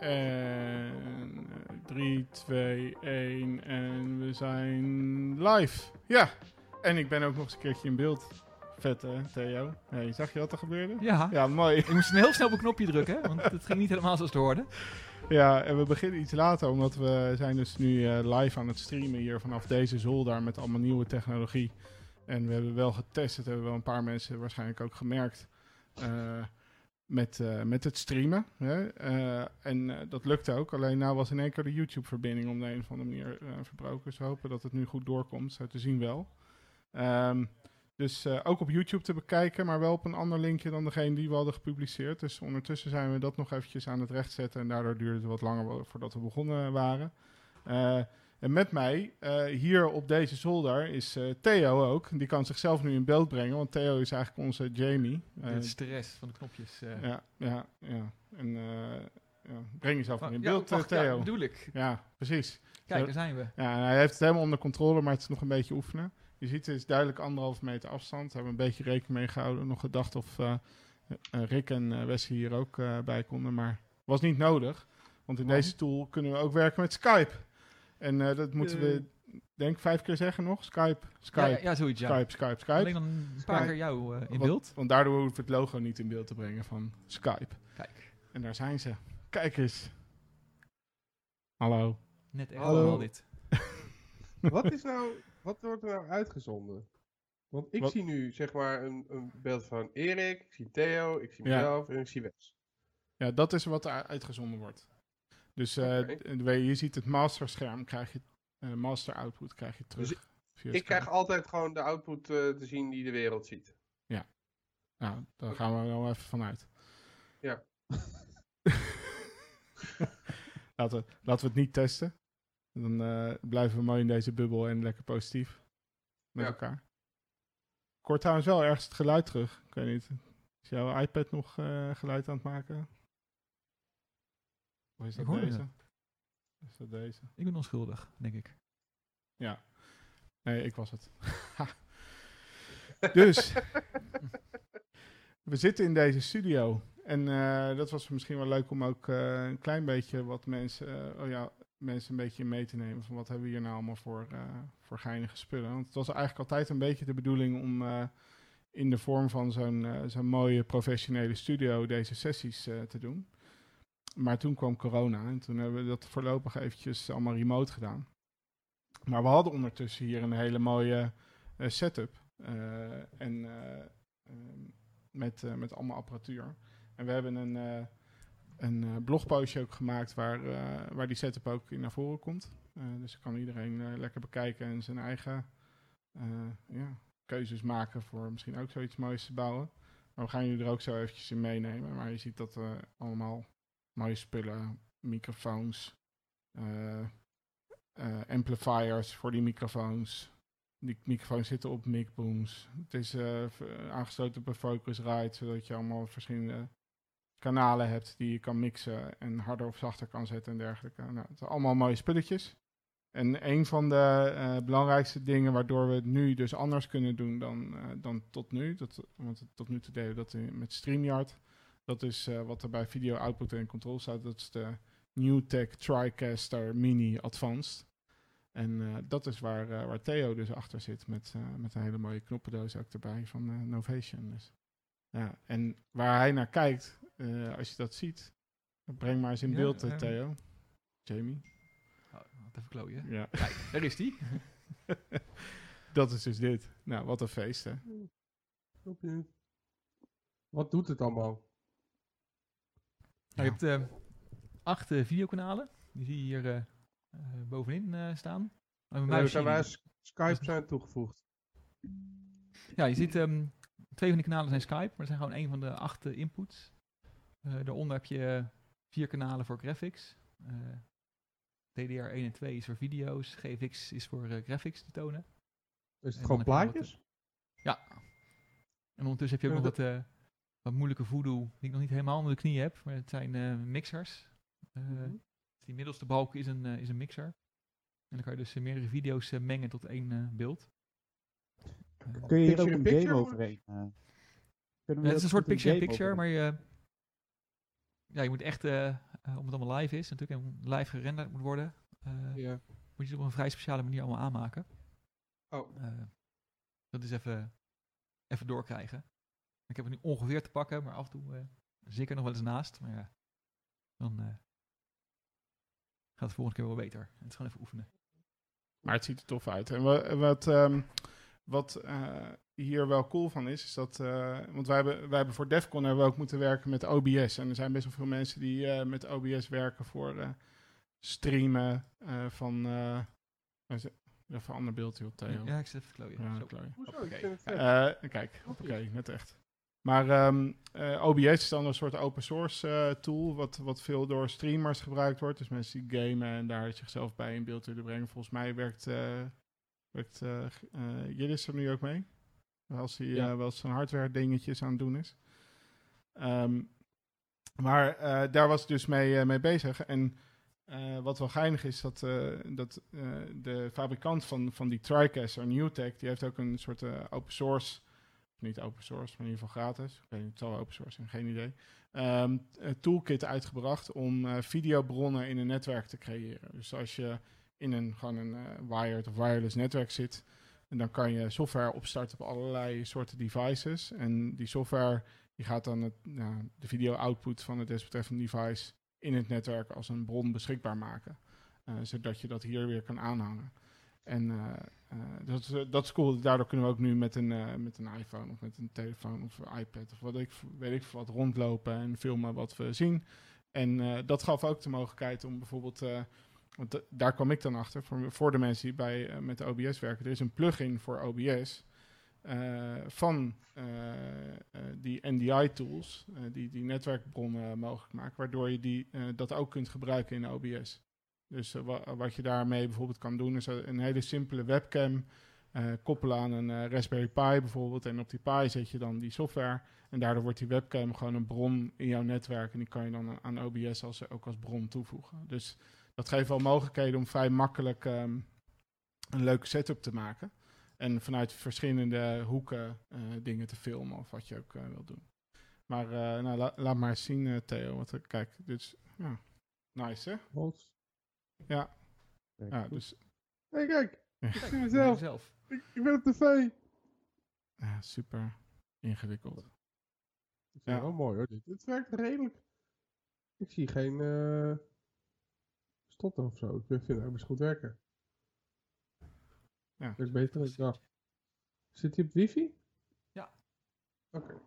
En 3, 2, 1 en we zijn live. Ja, en ik ben ook nog eens een keertje in beeld. Vet hè, Theo? Hey, zag je wat er gebeurde? Ja. Ja, mooi. Ik moest een heel snel op een knopje drukken, hè, want het ging niet helemaal zoals het hoorde. Ja, en we beginnen iets later, omdat we zijn dus nu eh, live aan het streamen hier vanaf deze zolder met allemaal nieuwe technologie. En we hebben wel getest, het hebben wel een paar mensen waarschijnlijk ook gemerkt, eh, met, eh, met het streamen. Hè? Eh, en eh, dat lukte ook, alleen nou was in één keer de YouTube-verbinding om de een of andere manier verbroken. Dus hopen dat het nu goed doorkomt, zo te zien wel. Ehm, dus ook op YouTube te bekijken, maar wel op een ander linkje dan degene die we hadden gepubliceerd. Dus ondertussen zijn we dat nog eventjes aan het rechtzetten en daardoor duurde het wat langer voordat we begonnen waren. Eh, en met mij eh, hier op deze zolder is eh, Theo ook. Die kan zichzelf nu in beeld brengen, want Theo is eigenlijk onze Jamie. Eh, Dit is de rest van de knopjes. eh. ja, ja, ja. En eh, ja, breng jezelf Oh, in ja, beeld, eh, wacht, ja, Theo. bedoel ik. Ja, precies. Kijk, daar zijn we. Ja, en hij heeft het helemaal onder controle, maar het is nog een beetje oefenen. Je ziet, het is duidelijk anderhalf meter afstand. Daar hebben we een beetje rekening mee gehouden. Nog gedacht of eh, eh, Rick en eh, Wesley hier ook eh, bij konden, maar was niet nodig. Want in deze tool kunnen we ook werken met Skype. En eh, dat moeten Eh. we, denk ik, vijf keer zeggen nog. Skype, Skype, Ja, ja, zoiets, ja. Skype, Skype, Skype. Alleen dan een paar Skype. keer jou eh, in Want- beeld. Want daardoor hoeven we het logo niet in beeld te brengen van Skype. Kijk, En daar zijn ze. Kijk eens. Hallo. net echt Hallo. allemaal dit. Wat is nou, wat wordt er nou uitgezonden? Want ik Wat? zie nu zeg maar een, een beeld van Erik, ik zie Theo, ik zie Ja. mezelf en ik zie Wes. Ja, dat is wat er uitgezonden wordt. Dus eh, je ziet het masterscherm, krijg je, master output krijg je terug. Dus Ik krijg altijd gewoon de output eh, te zien die de wereld ziet. Nou, daar gaan we wel even vanuit. Ja. laten, we, laten we het niet testen. Dan eh, blijven we mooi in deze bubbel en lekker positief met Ja. elkaar. Ik hoor trouwens wel ergens het geluid terug. Ik weet niet. Is jouw iPad nog geluid aan het maken? Of is Ik dat deze? het. Is dat deze? Ik ben onschuldig, denk ik. Ja. Nee, ik was het. dus, we zitten in deze studio. En eh, dat was misschien wel leuk om ook eh, een klein beetje wat mensen, eh, oh ja, mensen een beetje mee te nemen. Van wat hebben we hier nou allemaal voor, voor geinige spullen. Want het was eigenlijk altijd een beetje de bedoeling om in de vorm van zo'n zo'n mooie professionele studio deze sessies te doen. Maar toen kwam corona en toen hebben we dat voorlopig eventjes allemaal remote gedaan. Maar we hadden ondertussen hier een hele mooie eh, setup. eh, en eh, ehm, met, met allemaal apparatuur. En we hebben een, een blogpostje ook gemaakt waar, waar die setup ook in naar voren komt. Dus kan iedereen lekker bekijken en zijn eigen ja, keuzes maken voor misschien ook zoiets moois te bouwen. Maar we gaan jullie er ook zo eventjes in meenemen. Maar je ziet dat we allemaal mooie spullen, microfoons, eh, eh, amplifiers voor die microfoons. Die microfoons zitten op micbooms. Het is eh, aangesloten op een Focusrite, zodat je allemaal verschillende kanalen hebt die je kan mixen en harder of zachter kan zetten en dergelijke. Nou, het zijn allemaal mooie spulletjes. En een van de belangrijkste dingen waardoor we het nu dus anders kunnen doen dan, dan tot nu, dat, want tot nu toe deden we dat met StreamYard. Dat is eh, wat er bij Video Output en Control staat. Dat is de NewTek TriCaster Mini Advanced. En eh, dat is waar, eh, waar Theo dus achter zit met, eh, met een hele mooie knoppendoos ook erbij van Novation. Dus, ja, en waar hij naar kijkt, eh, als je dat ziet, breng maar eens in Ja, beeld. Theo. Jamie. Oh, wat even klooien. Ja. Kijk, daar is die. dat is dus dit. Nou, wat een feest, hè? Wat doet het allemaal? Nou, je hebt eh, acht eh, videokanalen. Die zie je hier eh, bovenin staan. En bij zijn wij Skype zijn toegevoegd. Ja, je ziet ehm, twee van die kanalen zijn Skype, maar dat zijn gewoon een van de acht inputs. Daaronder heb je vier kanalen voor graphics. DDR 1 en 2 is voor video's. GFX is voor graphics te tonen. Is het En gewoon plaatjes? Ja. En ondertussen heb je ook Ja, nog wat, wat moeilijke voodoo die ik nog niet helemaal onder de knie heb. Maar het zijn eh, mixers. Eh, Mhm. Die middelste balk is een, eh, is een mixer. En dan kan je dus meerdere video's mengen tot één eh, beeld. Kun je hier ook een picture, game overheen? het is een soort picture-in-picture, game maar je, ja, je moet echt omdat het allemaal live is natuurlijk en live gerenderd moet worden, eh, Ja. moet je het op een vrij speciale manier allemaal aanmaken. Oh, Eh, dat is even, even doorkrijgen. Ik heb het nu ongeveer te pakken, maar af en toe eh zeker nog wel eens naast. Maar ja, dan eh, gaat het volgende keer wel beter. Het is gewoon even oefenen. Maar het ziet er tof uit. En wa- wat, ehm, wat eh, hier wel cool van is, is dat... eh, want wij hebben, wij hebben voor Defcon hebben we ook moeten werken met OBS. En er zijn best wel veel mensen die eh, met OBS werken voor eh, streamen eh, van... eh, even een ander beeld, joh, Theo. Ja, ik zit even te klooien. Ja, Zo. klooien. hoezo? Ik Hoppakee. vind het vet. Eh, kijk, oké, net echt. Maar ehm, eh, OBS is dan een soort open source eh, tool, wat, wat veel door streamers gebruikt wordt. Dus mensen die gamen en daar zichzelf bij in beeld willen brengen. Volgens mij werkt, eh werkt Jiddis er nu ook mee. Als hij Ja. wel zijn hardware dingetjes aan het doen is. Ehm, maar daar was ik dus mee, mee bezig. En wat wel geinig is, dat, dat de fabrikant van, van die TriCaster, Newtek, die heeft ook een soort open source, niet open source, maar in ieder geval gratis. Ik weet niet, het zal open source zijn, geen idee. Ehm, een toolkit uitgebracht om eh, videobronnen in een netwerk te creëren. Dus als je in een gewoon een eh, wired of wireless netwerk zit, en dan kan je software opstarten op allerlei soorten devices. En die software die gaat dan het, de video output van het desbetreffende device in het netwerk als een bron beschikbaar maken. Eh, zodat je dat hier weer kan aanhangen. En eh, eh, dat, eh, dat cool. Daardoor kunnen we ook nu met een, met een iPhone of met een telefoon of een iPad of wat ik, weet ik wat rondlopen en filmen wat we zien. En dat gaf ook de mogelijkheid om bijvoorbeeld, want da- daar kwam ik dan achter, voor, de mensen die bij, met OBS werken. Er is een plugin voor OBS van die NDI-tools, die die netwerkbronnen mogelijk maken, waardoor je die, dat ook kunt gebruiken in OBS. Dus eh, wa- wat je daarmee bijvoorbeeld kan doen, is een hele simpele webcam eh, koppelen aan een eh, Raspberry Pi bijvoorbeeld. En op die Pi zet je dan die software. En daardoor wordt die webcam gewoon een bron in jouw netwerk. En die kan je dan aan OBS als, ook als bron toevoegen. Dus dat geeft wel mogelijkheden om vrij makkelijk ehm, een leuke setup te maken. En vanuit verschillende hoeken eh, dingen te filmen of wat je ook eh, wilt doen. Maar eh, nou, la- laat maar eens zien, eh, Theo. Er- kijk, is ja, nice hè? Ja, ja dus Hey, kijk. Ik zie mezelf. zelf. Ik, ik ben op tv. ja, super ingewikkeld. Ik vind het Ja. wel mooi hoor. Dit, dit werkt redelijk. Ik zie geen eh stotten of zo. Ik vind het best goed werken. Ja. Dat is beter dan ik dacht. Zit hij op wifi? Ja. Oké.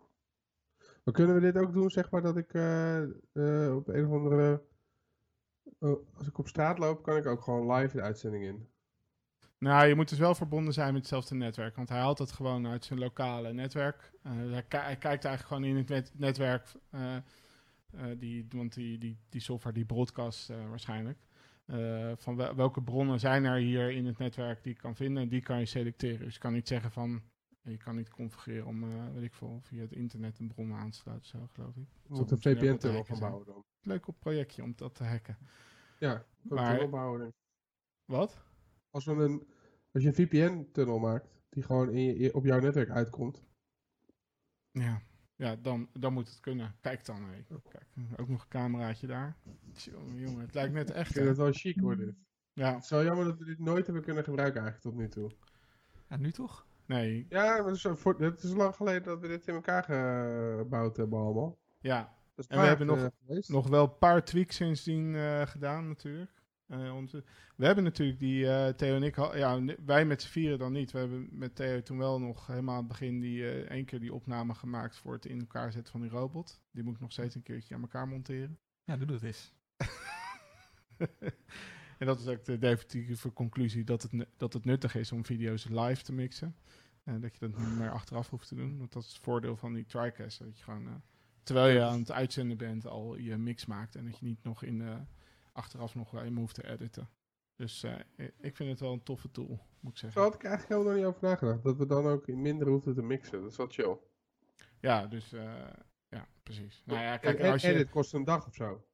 Maar kunnen we dit ook doen, zeg maar, dat ik eh, eh, op een of andere... oh, als ik op straat loop, kan ik ook gewoon live de uitzending in. Nou, je moet dus wel verbonden zijn met hetzelfde netwerk. Want hij haalt het gewoon uit zijn lokale netwerk. Eh, hij, ki- hij kijkt eigenlijk gewoon in het net- netwerk. eh, eh, die, want die, die, die software die broadcast waarschijnlijk. Van wel- welke bronnen zijn er hier in het netwerk die ik kan vinden. En die kan je selecteren. Dus je kan niet zeggen van. Je kan niet configureren om, eh, weet ik veel, via het internet een bron aan te sluiten, zo geloof ik. We moeten een te VPN-tunnel gaan bouwen dan. Leuk op projectje om dat te hacken. Ja, Maar- een tunnel bouwen. ik. Wat? Als, we een, als je een VPN-tunnel maakt, die gewoon in je, op jouw netwerk uitkomt. Ja, ja dan, dan moet het kunnen. Kijk dan. hé. Kijk, ook nog een cameraatje daar. Jongen, jongen, het lijkt net Ik echt. vind hè? het wel chic hoor dit. Ja, Het is wel jammer dat we dit nooit hebben kunnen gebruiken eigenlijk tot nu toe. Ja, nu toch? Nee, Ja, het is, voor, het is lang geleden dat we dit in elkaar gebouwd hebben allemaal. ja. En we hebben nog- eh, geweest. Nog wel een paar tweaks sindsdien eh, gedaan natuurlijk. Eh, om te- we hebben natuurlijk die, eh, Theo en ik, ja, wij met z'n vieren dan niet. We hebben met Theo toen wel nog helemaal aan het begin die, eh, één keer die opname gemaakt voor het in elkaar zetten van die robot. Die moet ik nog steeds een keertje aan elkaar monteren. Ja, doe dat eens. en dat is ook de definitieve conclusie dat het, dat het nuttig is om video's live te mixen. En dat je dat niet meer achteraf hoeft te doen. Want dat is het voordeel van die TriCaster. Dat je gewoon, eh, terwijl je aan het uitzenden bent, al je mix maakt. En dat je niet nog in de, achteraf nog in hoeft te editen. Dus eh, ik- vind het wel een toffe tool, moet ik Zo zeggen. had ik eigenlijk helemaal niet over nagedacht. Dat we dan ook minder hoefden te mixen. Dat is wel chill. Ja, dus eh, ja, precies. Nou ja, kijk, en, als en je... dit kost een dag of zo.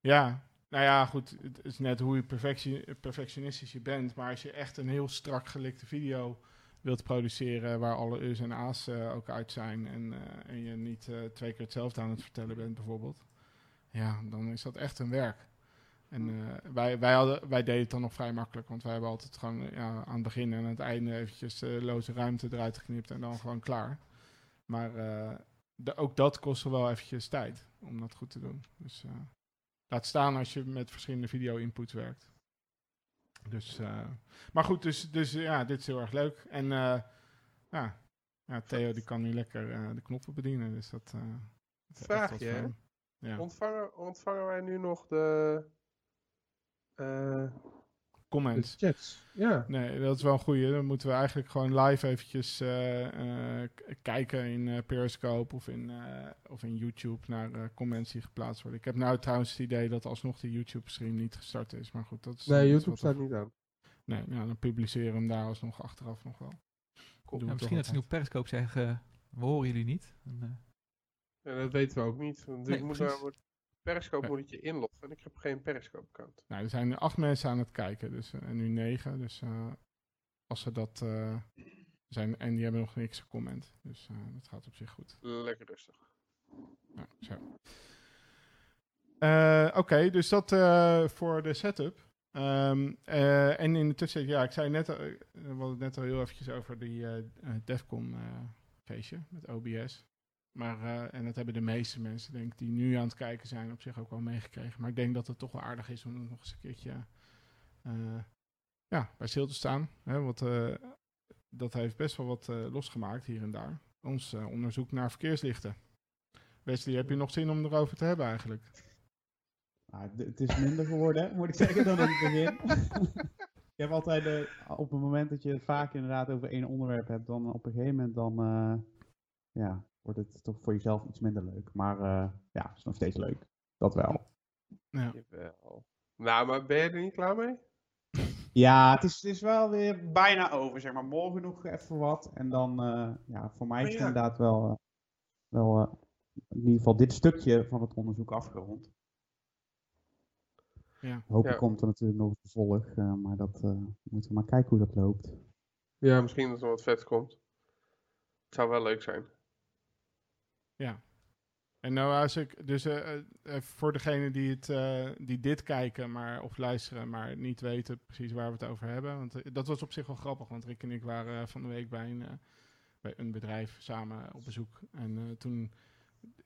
Ja, nou ja, goed. Het is net hoe je perfecti- perfectionistisch je bent. Maar als je echt een heel strak gelikte video wilt produceren... waar alle U's en A's eh, ook uit zijn... en, eh, en je niet eh, twee keer hetzelfde aan het vertellen bent bijvoorbeeld... ja, dan is dat echt een werk. En eh, wij, wij, hadden, wij deden het dan nog vrij makkelijk, want wij hebben altijd gewoon ja, aan het begin en aan het einde eventjes loze ruimte eruit geknipt en dan gewoon klaar. Maar de, ook dat kostte wel eventjes tijd om dat goed te doen. Dus laat staan als je met verschillende video-inputs werkt. Dus, maar goed, dus, dus ja, dit is heel erg leuk. En ja, ja, Theo die kan nu lekker de knoppen bedienen, dus dat... Vraagje? Ja. Ontvangen, ontvangen wij nu nog de uh, comments. chats. Ja. Nee, dat is wel een goeie. Dan moeten we eigenlijk gewoon live eventjes uh, uh, kijken in Periscope of in, of in YouTube naar comments die geplaatst worden. Ik heb nou trouwens het idee dat alsnog de YouTube-stream niet gestart is. Maar goed, dat is... Nee, YouTube staat niet aan. Nee, ja, dan publiceren we hem daar alsnog achteraf nog wel. Cool. Ja, misschien dat ze nu op Periscope zeggen, we horen jullie niet. En, ja, dat weten we ook niet. Want nee, ik moet daar, Periscope moet je inloggen en ik heb geen Periscope-account. Nou, er zijn nu acht mensen aan het kijken, dus, uh, en nu negen. Dus uh, als ze dat uh, zijn, en die hebben nog niks gecomment. Dus dat gaat op zich goed. Lekker rustig. Nou, zo. Oké, okay, dus dat voor de setup. Um, en in de tussen, ja, ik zei net, we hadden het net al heel eventjes over die Defcon feestje met OBS. Maar, uh, en dat hebben de meeste mensen, denk ik, die nu aan het kijken zijn, op zich ook wel meegekregen. Maar ik denk dat het toch wel aardig is om nog eens een keertje uh, ja, bij stil te staan. Hè, want uh, dat heeft best wel wat losgemaakt hier en daar. Ons onderzoek naar verkeerslichten. Wesley, heb je nog zin om erover te hebben eigenlijk? Nou, het is minder geworden, moet ik zeggen, dan in het begin. ik heb altijd, op het moment dat je het vaak inderdaad over één onderwerp hebt, dan op een gegeven moment dan, ja, wordt het toch voor jezelf iets minder leuk. Maar uh, ja, het is nog steeds leuk. Dat wel. Ja. Nou, maar ben je er niet klaar mee? Ja, het is, het is wel weer bijna over, zeg maar. Morgen nog even wat. En dan, uh, ja, voor mij is het inderdaad wel, uh, wel in ieder geval dit stukje van het onderzoek afgerond. Ja. Hopelijk ja. komt er natuurlijk nog een vervolg, maar dat moeten we maar kijken hoe dat loopt. Ja, misschien dat er wat vet komt. Het zou wel leuk zijn. Ja. En nou als ik, dus uh, voor degenen die, het, die dit kijken maar, of luisteren, maar niet weten precies waar we het over hebben. Want dat was op zich wel grappig, want Rick en ik waren van de week bij een, bij een bedrijf samen op bezoek. En toen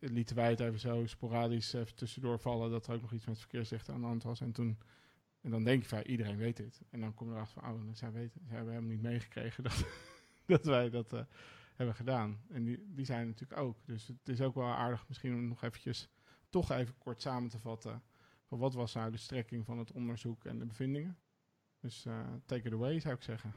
lieten wij het even zo sporadisch tussendoor vallen dat er ook nog iets met verkeerslichten aan de hand was. En toen, en dan denk je van iedereen weet dit. En dan kom je erachter van, oh, zij weten, zij hebben helemaal niet meegekregen dat, dat wij dat hebben gedaan. En die, die zijn natuurlijk ook. Dus het is ook wel aardig misschien om nog eventjes toch even kort samen te vatten. Van wat was nou de strekking van het onderzoek en de bevindingen? Dus uh, take it away zou ik zeggen.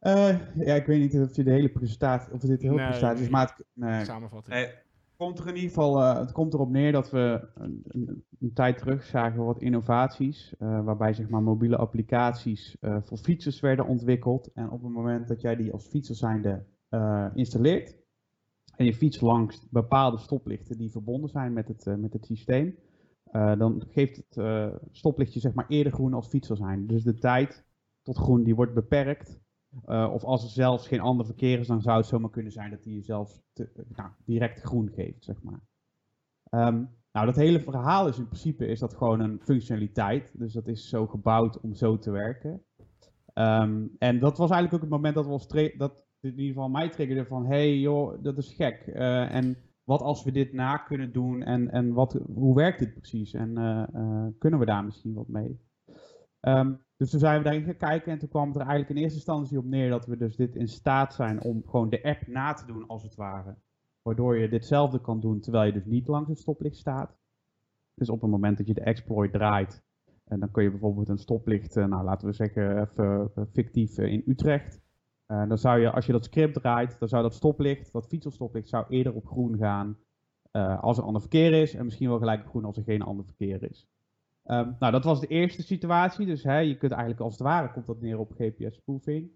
Uh, ja, ik weet niet of je de hele presentatie, of dit de hele nee, presentatie is, maar nee. samenvatting. Nee, komt er in ieder geval, uh, het komt erop neer dat we een, een, tijd terug zagen wat innovaties, uh, waarbij zeg maar mobiele applicaties uh, voor fietsers werden ontwikkeld. En op het moment dat jij die als fietser zijnde installeert en je fiets langs bepaalde stoplichten die verbonden zijn met het, met het systeem, dan geeft het stoplichtje zeg maar eerder groen als fietser zijn. Dus de tijd tot groen die wordt beperkt uh, of als er zelfs geen ander verkeer is, dan zou het zomaar kunnen zijn dat hij je zelfs nou, direct groen geeft, zeg maar. Um, nou, dat hele verhaal is in principe is dat gewoon een functionaliteit. Dus dat is zo gebouwd om zo te werken. Um, en dat was eigenlijk ook het moment dat we ons dat in ieder geval mij triggerde van, hey joh, dat is gek. Uh, en wat als we dit na kunnen doen en, en wat, hoe werkt dit precies? En uh, kunnen we daar misschien wat mee? Um, dus toen zijn we daarin gaan kijken en toen kwam het er eigenlijk in eerste instantie op neer dat we dus dit in staat zijn om gewoon de app na te doen als het ware. Waardoor je ditzelfde kan doen terwijl je dus niet langs het stoplicht staat. Dus op het moment dat je de exploit draait, en dan kun je bijvoorbeeld een stoplicht, eh, nou laten we zeggen even eh, fictief eh, in Utrecht. Dan zou je, als je dat script draait, dan zou dat stoplicht, dat fietserstoplicht, zou eerder op groen gaan als er ander verkeer is. En misschien wel gelijk op groen als er geen ander verkeer is. Um, nou, dat was de eerste situatie. Dus hè, je kunt eigenlijk als het ware, komt dat neer op GPS-spoofing.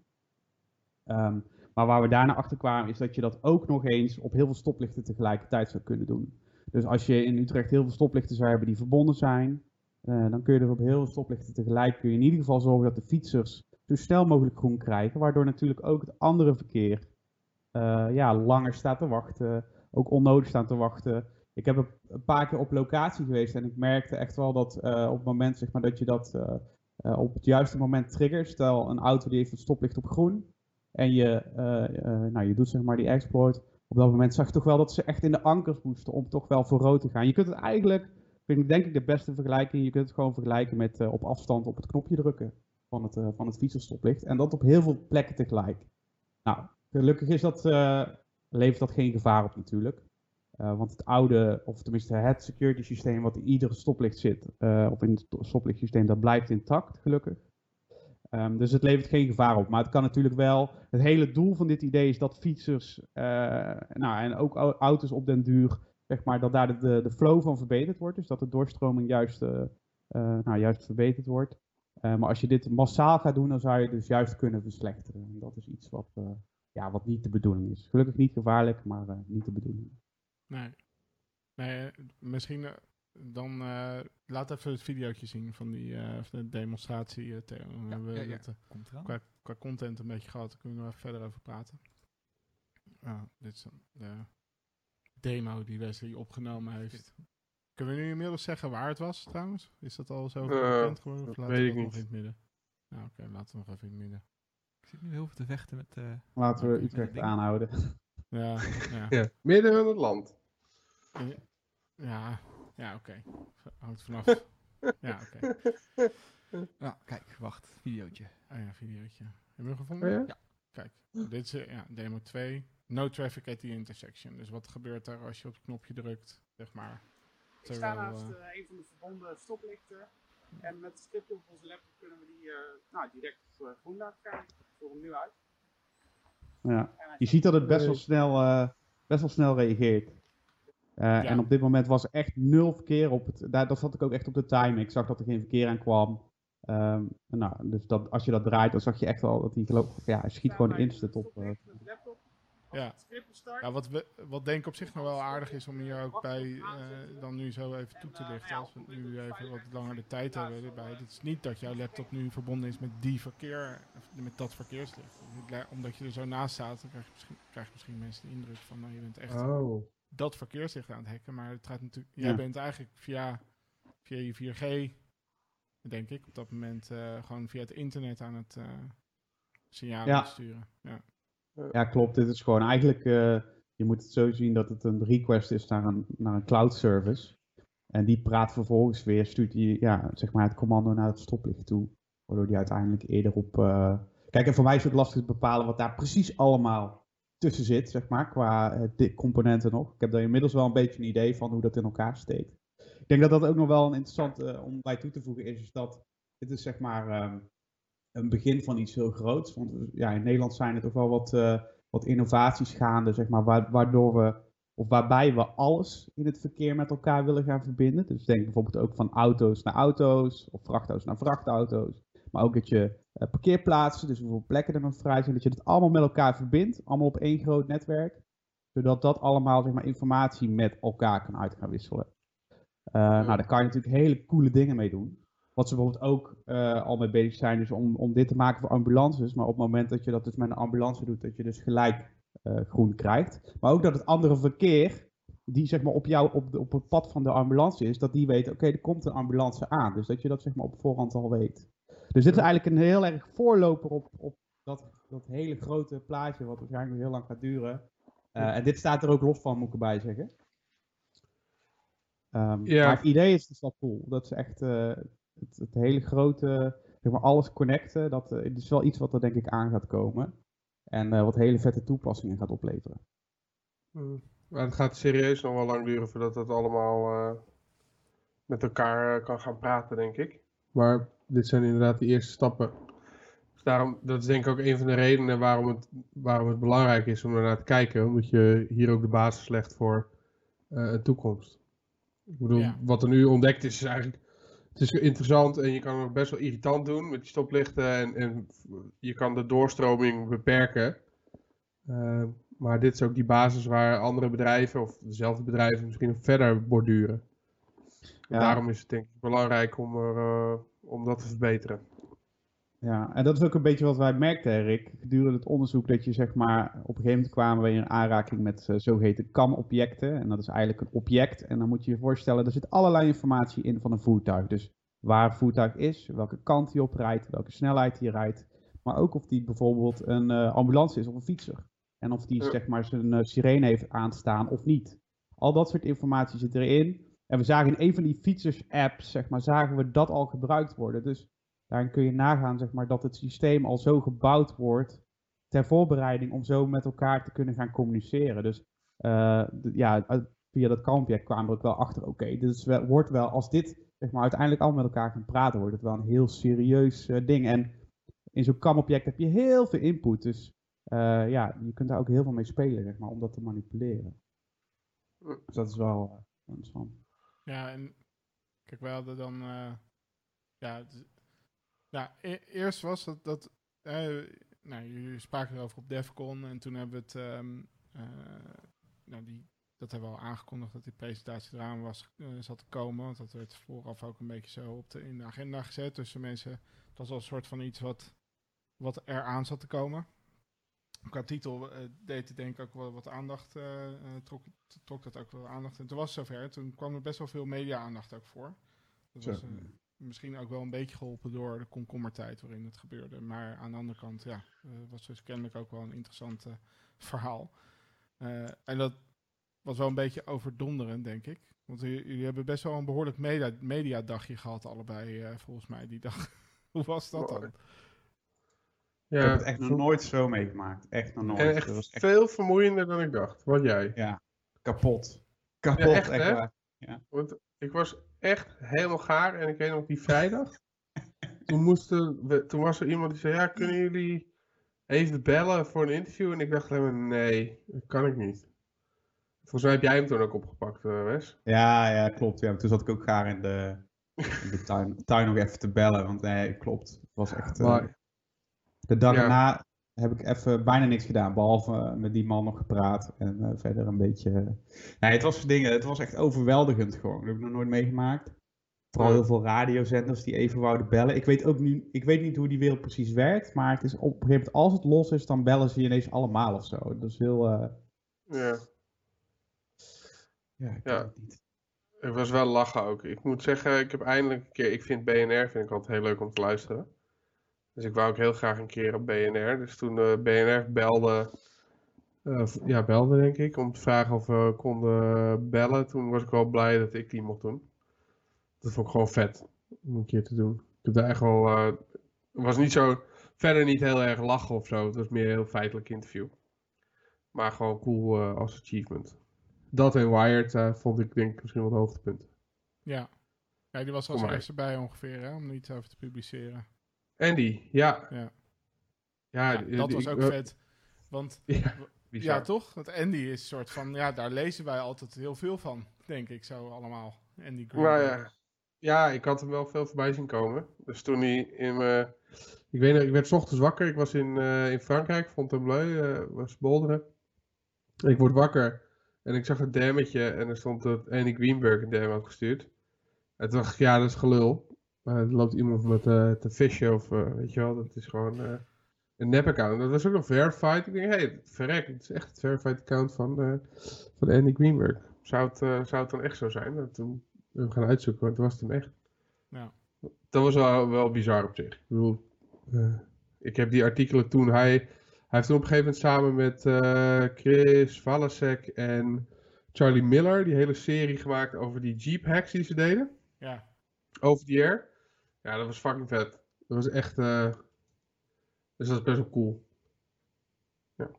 Um, maar waar we daarna achter kwamen, is dat je dat ook nog eens op heel veel stoplichten tegelijkertijd zou kunnen doen. Dus als je in Utrecht heel veel stoplichten zou hebben die verbonden zijn, uh, dan kun je er op heel veel stoplichten tegelijk, kun je in ieder geval zorgen dat de fietsers zo snel mogelijk groen krijgen, waardoor natuurlijk ook het andere verkeer uh, ja, langer staat te wachten, ook onnodig staat te wachten. Ik heb een, paar keer op locatie geweest en ik merkte echt wel dat eh, op het moment zeg maar, dat je dat eh, eh, op het juiste moment triggert, stel een auto die heeft het stoplicht op groen en je, nou, je doet zeg maar die exploit, op dat moment zag je toch wel dat ze echt in de ankers moesten om toch wel voor rood te gaan. Je kunt het eigenlijk, vind ik denk ik de beste vergelijking, je kunt het gewoon vergelijken met op afstand op het knopje drukken van het, van het fietsenstoplicht en dat op heel veel plekken tegelijk. Nou, gelukkig is dat, levert dat geen gevaar op natuurlijk. Uh, want het oude, of tenminste het security systeem wat in ieder stoplicht zit, uh, of in het stoplichtsysteem, dat blijft intact, gelukkig. Um, dus het levert geen gevaar op. Maar het kan natuurlijk wel. Het hele doel van dit idee is dat fietsers, uh, nou en ook auto's op den duur, zeg maar, dat daar de, de flow van verbeterd wordt. Dus dat de doorstroming juist, nou, juist verbeterd wordt. maar als je dit massaal gaat doen, dan zou je dus juist kunnen verslechteren. En dat is iets wat, ja, wat niet de bedoeling is. Gelukkig niet gevaarlijk, maar niet de bedoeling. Nee. Nee, misschien uh, dan uh, laat even het videootje zien van die uh, de demonstratie. Uh, ja, hebben we ja, ja. dat, Komt eraan. qua, qua content een beetje gehad. Daar kunnen we nog even verder over praten. Ah, dit is de demo die Wesley opgenomen heeft. Kunnen we nu inmiddels zeggen waar het was trouwens? Is dat al zo bekend geworden? Of dat laten weet we ik nog niet. in het midden? Nou, oké, okay, laten we nog even in het midden. Ik zit nu heel veel te vechten met... Uh, Laten we Utrecht ding. aanhouden. Ja, ja. Ja, midden in het land. Ja, ja oké. Okay. Hangt vanaf. ja, oké. Okay. Ja, kijk, wacht. Videootje. Oh ja, videootje. Heb je hem gevonden? Oh ja? ja. Kijk, dit is uh, ja, demo 2. No traffic at the intersection. Dus wat gebeurt er als je op het knopje drukt, zeg maar. Ik sta naast uh, een van de verbonden stoplichten. En met het stipje op onze laptop kunnen we die uh, nou, direct op groen laten krijgen. Ik voer hem nu uit. Ja. Je ziet dat het best wel snel, uh, best wel snel reageert. Uh, ja. En op dit moment was er echt nul verkeer op het. Daar, dat zat ik ook echt op de time. Ik zag dat er geen verkeer aan kwam. Um, nou, dus dat, als je dat draait, dan zag je echt al dat hij geloof ja, hij schiet gewoon instant op. Uh, ja. ja, wat, we, wat denk ik op zich nog wel aardig is om hier ook bij uh, dan nu zo even toe te lichten. Als we nu even wat langer de tijd hebben erbij. Het is niet dat jouw laptop nu verbonden is met die verkeer, met dat verkeerslicht. Omdat je er zo naast staat, dan krijg je misschien, krijg je misschien mensen de indruk van nou, je bent echt oh. dat verkeerslicht aan het hacken. Maar het gaat natuurlijk, jij bent eigenlijk via, via je 4G, denk ik, op dat moment uh, gewoon via het internet aan het uh, signalen ja. sturen. Ja. Ja, klopt. Dit is gewoon eigenlijk, uh, je moet het zo zien dat het een request is naar een, naar een cloud service. En die praat vervolgens weer, stuurt die, ja, zeg maar het commando naar het stoplicht toe. Waardoor die uiteindelijk eerder op... Uh... Kijk, en voor mij is het lastig te bepalen wat daar precies allemaal tussen zit, zeg maar, qua uh, componenten nog. Ik heb daar inmiddels wel een beetje een idee van hoe dat in elkaar steekt. Ik denk dat dat ook nog wel een interessant om bij toe te voegen is, is dat dit is zeg maar... Um, een begin van iets heel groots. Want ja, in Nederland zijn er toch wel wat, uh, wat innovaties gaande, zeg maar, waardoor we, of waarbij we alles in het verkeer met elkaar willen gaan verbinden. Dus denk bijvoorbeeld ook van auto's naar auto's, of vrachtauto's naar vrachtauto's. Maar ook dat je uh, parkeerplaatsen, dus hoeveel plekken er nog vrij zijn, dat je het allemaal met elkaar verbindt, allemaal op één groot netwerk. Zodat dat allemaal, zeg maar, informatie met elkaar kan uit gaan wisselen. Uh, ja. Nou, daar kan je natuurlijk hele coole dingen mee doen. Wat ze bijvoorbeeld ook uh, al mee bezig zijn, is om, om dit te maken voor ambulances. Maar op het moment dat je dat dus met een ambulance doet, dat je dus gelijk uh, groen krijgt. Maar ook dat het andere verkeer, die zeg maar op jou, op, de, op het pad van de ambulance is, dat die weet, oké, okay, er komt een ambulance aan. Dus dat je dat zeg maar op voorhand al weet. Dus dit is eigenlijk een heel erg voorloper op, op dat, dat hele grote plaatje, wat waarschijnlijk heel lang gaat duren. Uh, en dit staat er ook los van, moet ik erbij zeggen. Um, ja. Maar het idee is dus wel cool. Dat is echt het, het, hele grote, zeg maar alles connecten, dat uh, is wel iets wat er denk ik aan gaat komen. En uh, wat hele vette toepassingen gaat opleveren. Hmm. Maar het gaat serieus nog wel lang duren voordat het allemaal uh, met elkaar kan gaan praten, denk ik. Maar dit zijn inderdaad de eerste stappen. Dus daarom, dat is denk ik ook een van de redenen waarom het, waarom het belangrijk is om ernaar te kijken. Omdat je hier ook de basis legt voor een toekomst. Ik bedoel, ja. wat er nu ontdekt is, is eigenlijk het is interessant en je kan het best wel irritant doen met die stoplichten en, en je kan de doorstroming beperken. Uh, maar dit is ook die basis waar andere bedrijven of dezelfde bedrijven misschien nog verder borduren. Ja. Daarom is het denk ik belangrijk om, er, uh, om dat te verbeteren. Ja, en dat is ook een beetje wat wij merkten, Rick, gedurende het onderzoek, dat je zeg maar, op een gegeven moment kwamen we in aanraking met uh, zogeheten CAM-objecten. En dat is eigenlijk een object. En dan moet je je voorstellen, er zit allerlei informatie in van een voertuig. Dus waar een voertuig is, welke kant hij op rijdt, welke snelheid hij rijdt. Maar ook of die bijvoorbeeld een uh, ambulance is of een fietser. En of die zeg maar zijn uh, sirene heeft aanstaan of niet. Al dat soort informatie zit erin. En we zagen in een van die fietsers-apps, zeg maar, zagen we dat al gebruikt worden. Dus daarin kun je nagaan, zeg maar, dat het systeem al zo gebouwd wordt ter voorbereiding om zo met elkaar te kunnen gaan communiceren. Dus uh, ja, via dat kampje kwamen we ook wel achter, oké, dus wordt wel, als dit zeg maar, uiteindelijk al met elkaar gaan praten, wordt het wel een heel serieus uh, ding. En in zo'n CAM-object heb je heel veel input, dus uh, ja, je kunt daar ook heel veel mee spelen, zeg maar, om dat te manipuleren. Dus dat is wel interessant. Ja, en kijk, we hadden dan. Uh, ja, ja e eerst was dat. dat uh, nou, jullie spraken erover op DEFCON en toen hebben we het. Um, uh, nou, die, dat hebben we al aangekondigd dat die presentatie eraan was, zat te komen. Want dat werd vooraf ook een beetje zo op de, in de agenda gezet. tussen mensen. Dat was al een soort van iets wat, wat eraan zat te komen qua titel deed het denk ik ook wel wat aandacht, trok, trok dat ook wel aandacht. En toen was het zover, toen kwam er best wel veel media-aandacht ook voor. Dat was misschien ook wel een beetje geholpen door de komkommertijd waarin het gebeurde. Maar aan de andere kant, ja, was dus kennelijk ook wel een interessant verhaal. en dat was wel een beetje overdonderend, denk ik. Want jullie hebben best wel een behoorlijk media, mediadagje gehad, allebei, volgens mij, die dag. Hoe was dat dan? Ja. Ik heb het echt nog nooit zo meegemaakt. Echt nog nooit. En echt, echt, veel vermoeiender dan ik dacht. Wat jij? Ja, kapot. Kapot, ja, echt, echt waar. Ja. Want ik was echt helemaal gaar. En ik weet nog die vrijdag. toen, moesten we, toen was er iemand die zei, ja, kunnen jullie even bellen voor een interview? En ik dacht alleen maar, nee, dat kan ik niet. Volgens mij heb jij hem toen ook opgepakt, uh, Wes. Ja, ja, klopt. Ja. Toen zat ik ook gaar in de, in de tuin, tuin nog even te bellen. Want nee, klopt. Het was echt... Uh, maar, de dag erna heb ik even bijna niks gedaan, behalve eh, met die man nog gepraat en uh, verder een beetje... Nee, het was dingen, het was echt overweldigend gewoon. Dat heb ik nog nooit meegemaakt. Vooral heel veel radiozenders die even wouden bellen. Ik weet ook niet, ik weet niet hoe die wereld precies werkt, maar het is op een gegeven moment, als het los is, dan bellen ze je ineens allemaal of zo. Dat is heel... Uh... Ja. Ja, ik ja. het niet. Ik was wel lachen ook. Ik moet zeggen, ik heb eindelijk een keer, ik vind BNR vind ik altijd heel leuk om te luisteren. Dus ik wou ook heel graag een keer op BNR. Dus toen de BNR belde, uh, ja, belde denk ik, om te vragen of we konden bellen. Toen was ik wel blij dat ik die mocht doen. Dat vond ik gewoon vet om een keer te doen. Ik heb daar echt wel, uh, was niet zo, verder niet heel erg lachen of zo. Het was meer een heel feitelijk interview. Maar gewoon cool uh, als achievement. Dat en Wired vond ik denk ik misschien wel het hoogtepunt. Ja. Ja, die was als eerste bij ongeveer, hè, om iets over te publiceren. Andy, ja. Ja, ja, dat was ook vet. Want, ja, toch? Want Andy is een soort van, ja, daar lezen wij altijd heel veel van, denk ik zo allemaal. Andy Green. Nou ja. ja, ik had hem wel veel voorbij zien komen. Dus toen hij in mijn... Ik weet nog, ik werd ochtends wakker. Ik was in, uh, in Frankrijk, Fontainebleau, uh, was bolderen. Ik word wakker en ik zag een dammetje en er stond dat Andy Greenberg een dam had gestuurd. En toen dacht ik, ja, dat is gelul. Maar er loopt iemand met uh, te vissen of uh, weet je wel, dat is gewoon uh, een nep-account. Dat was ook nog verified. Ik denk, hé, hey, verrek, het is echt het verified account van, van Andy Greenberg. Zou het, zou het dan echt zo zijn? Dat toen we gaan uitzoeken, want het was het hem echt. Ja. Dat was wel, wel bizar op zich. Ik bedoel, ik heb die artikelen toen, hij, hij heeft toen op een gegeven moment samen met Chris Valasek en Charlie Miller die hele serie gemaakt over die Jeep hacks die ze deden. Ja. Over die air. Ja, dat was fucking vet. Dat was echt. Uh... Dus dat is best wel cool. Ja.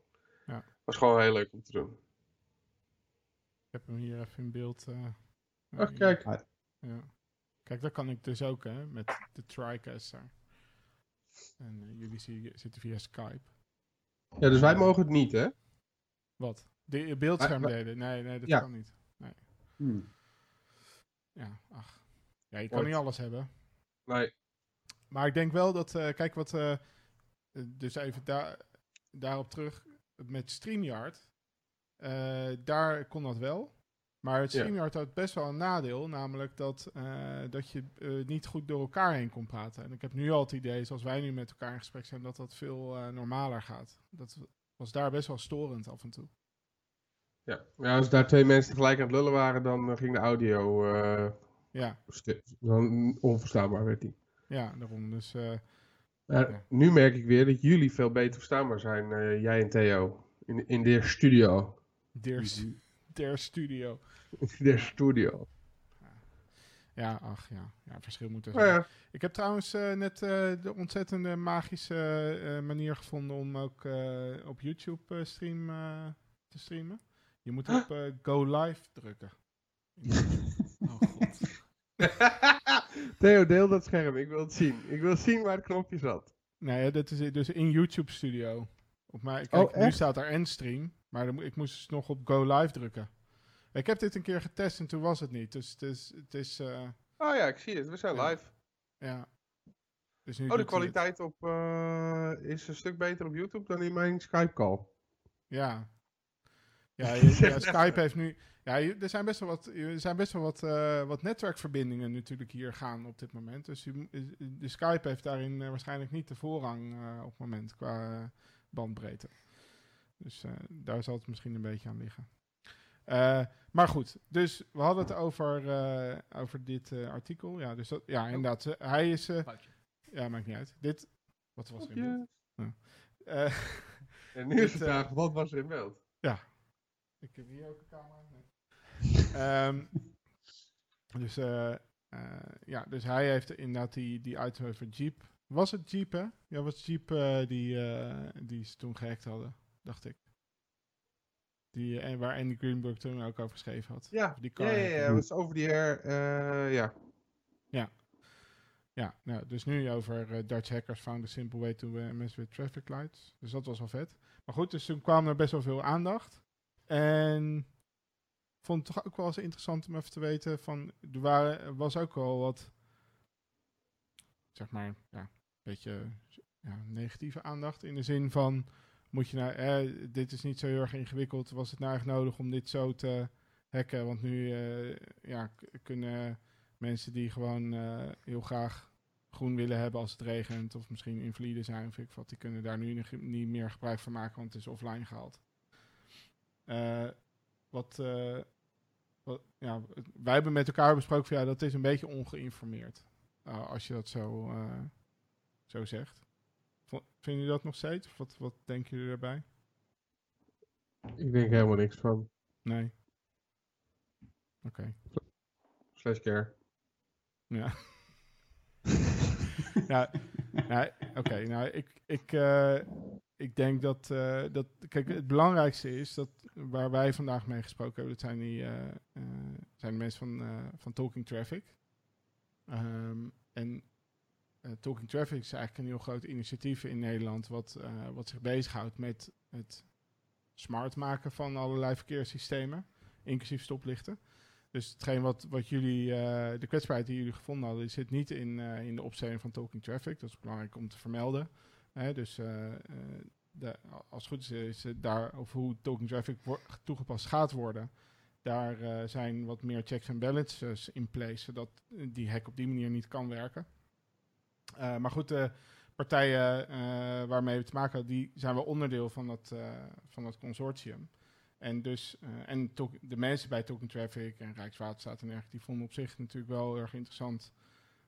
ja. Was gewoon heel leuk om te doen. Ik heb hem hier even in beeld. Uh, Ach, kijk. Ja. Kijk, dat kan ik dus ook, hè, met de TriCaster. En uh, jullie zie, zitten via Skype. Ja, dus wij mogen het niet, hè? Wat? De beeldscherm delen? Nee, nee, dat ja. kan niet. Nee. Hmm. Ja, ach. Ja, je kan niet alles hebben. Nee. Maar ik denk wel dat, uh, kijk wat, uh, dus even daar, daarop terug, met StreamYard, uh, daar kon dat wel. Maar Ja. StreamYard had best wel een nadeel, namelijk dat, eh, dat je eh, niet goed door elkaar heen kon praten. En ik heb nu al het idee, zoals wij nu met elkaar in gesprek zijn, dat dat veel eh, normaler gaat. Dat was daar best wel storend af en toe. Ja. ja, als daar twee mensen tegelijk aan het lullen waren, dan eh, ging de audio eh, Ja, dan onverstaanbaar werd die. ja daarom. Dus eh, Ja. nu merk ik weer dat jullie veel beter verstaanbaar zijn, eh, jij en Theo, in, in de studio. der, stu- der studio. de studio. Ja, ach ja, ja verschil moet er Nou zijn. ja, Ik heb trouwens eh, net eh, de ontzettende magische eh, manier gevonden om ook eh, op YouTube eh, stream, eh, te streamen. Je moet op eh, Go Live drukken. Oh. Theo, deel dat scherm. Ik wil het zien. Ik wil zien waar het knopje zat. Nee, dat is dus in YouTube Studio. Op mij, kijk, Oh, nu staat er Endstream, maar dan, ik moest dus nog op Go Live drukken. Ik heb dit een keer getest en toen was het niet. Dus het is, het is eh, Oh ja, ik zie het. We zijn Ja. live. ja. Dus nu Oh, de kwaliteit op, eh, is een stuk beter op YouTube dan in mijn Skype call. Ja. Ja, je- ja, Skype heeft nu. Ja, er zijn best wel wat, er zijn best wel wat, eh, wat netwerkverbindingen natuurlijk hier gaan op dit moment. Dus de Skype heeft daarin eh, waarschijnlijk niet de voorrang eh, op het moment qua bandbreedte. Dus eh, daar zal het misschien een beetje aan liggen. Eh, maar goed, dus we hadden het over, eh, over dit eh, artikel. Ja, dus dat, ja, inderdaad. eh, hij is. ja, maakt niet uit. Dit. Wat was er in beeld? Eh, En nu is de eh, vraag, wat was er in beeld? Ik heb hier ook een camera. Ehm, dus, eh, eh, ja, dus hij heeft inderdaad die, die item over Jeep. Was het Jeep, hè? Ja, was Jeep eh, die, die ze toen gehackt hadden, dacht ik. Die, eh, waar Andy Greenberg toen ook over geschreven had. Ja, die ja, car ja, ja, is over die air. eh, ja. Ja, nou, dus nu over Dutch hackers found a simple way to uh, mess with traffic lights. Dus dat was wel vet. Maar goed, dus toen kwam er best wel veel aandacht. En vond het toch ook wel eens interessant om even te weten van, er waren, was ook wel wat, zeg maar, ja, een beetje ja, negatieve aandacht. In de zin van, moet je nou, eh, dit is niet zo heel erg ingewikkeld. Was het nou echt nodig om dit zo te hacken? Want nu, eh, ja, kunnen mensen die gewoon eh, heel graag groen willen hebben als het regent, of misschien invalide zijn, of ik wat, die kunnen daar nu niet- meer gebruik van maken, want het is offline gehaald. Eh, wat, eh, wat, ja, wij hebben met elkaar besproken van ja, dat is een beetje ongeïnformeerd. eh, als je dat zo, eh, zo zegt. Vinden jullie dat nog steeds? Of wat, wat denken jullie daarbij? Ik denk helemaal niks van. Nee. Oké. Slash care. Ja. ja, nou, oké. nou, ik, ik, eh, ik denk dat, eh, dat... Kijk, het belangrijkste is dat waar wij vandaag mee gesproken hebben... dat zijn, die, eh, zijn de mensen van, van Talking Traffic. Ehm, en Talking Traffic is eigenlijk een heel groot initiatief in Nederland... wat, wat zich bezighoudt met het smart maken van allerlei verkeerssystemen... inclusief stoplichten. Dus hetgeen wat, wat jullie, eh, de kwetsbaarheid die jullie gevonden hadden, zit niet in, eh, in de opstelling van Talking Traffic. Dat is belangrijk om te vermelden. Dus eh, als het goed is, is het daar over hoe Talking Traffic toegepast gaat worden. Daar zijn wat meer checks en balances in place, zodat die hack op die manier niet kan werken. Maar goed, de partijen waarmee we te maken hadden, die zijn wel onderdeel van dat, van dat consortium. En dus, eh, en de mensen bij Talking Traffic en Rijkswaterstaat en dergelijke, die vonden op zich natuurlijk wel erg interessant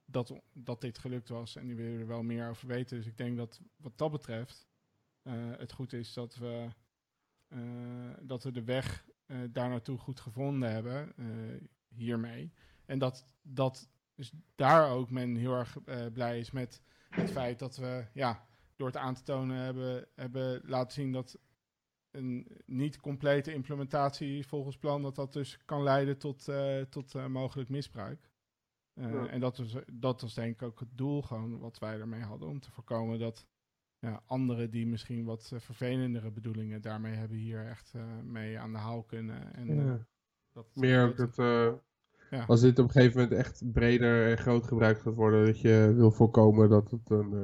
dat, dat dit gelukt was. En die willen er wel meer over weten. Dus ik denk dat wat dat betreft eh, het goed is dat we, eh, dat we de weg daar naartoe goed gevonden hebben hiermee. En dat, dat dus daar ook men heel erg blij is met het feit dat we ja, door het aan te tonen hebben, hebben laten zien dat een niet complete implementatie volgens plan, dat dat dus kan leiden tot, eh, tot eh, mogelijk misbruik. Eh, Ja. En dat was, dat was denk ik ook het doel gewoon wat wij ermee hadden, om te voorkomen dat ja, anderen die misschien wat vervelendere bedoelingen daarmee hebben, hier echt eh, mee aan de haal kunnen. En, eh, Ja. dat Meer ook dat eh, Ja. als dit op een gegeven moment echt breder en groot gebruikt gaat worden, dat je wil voorkomen dat het een, eh,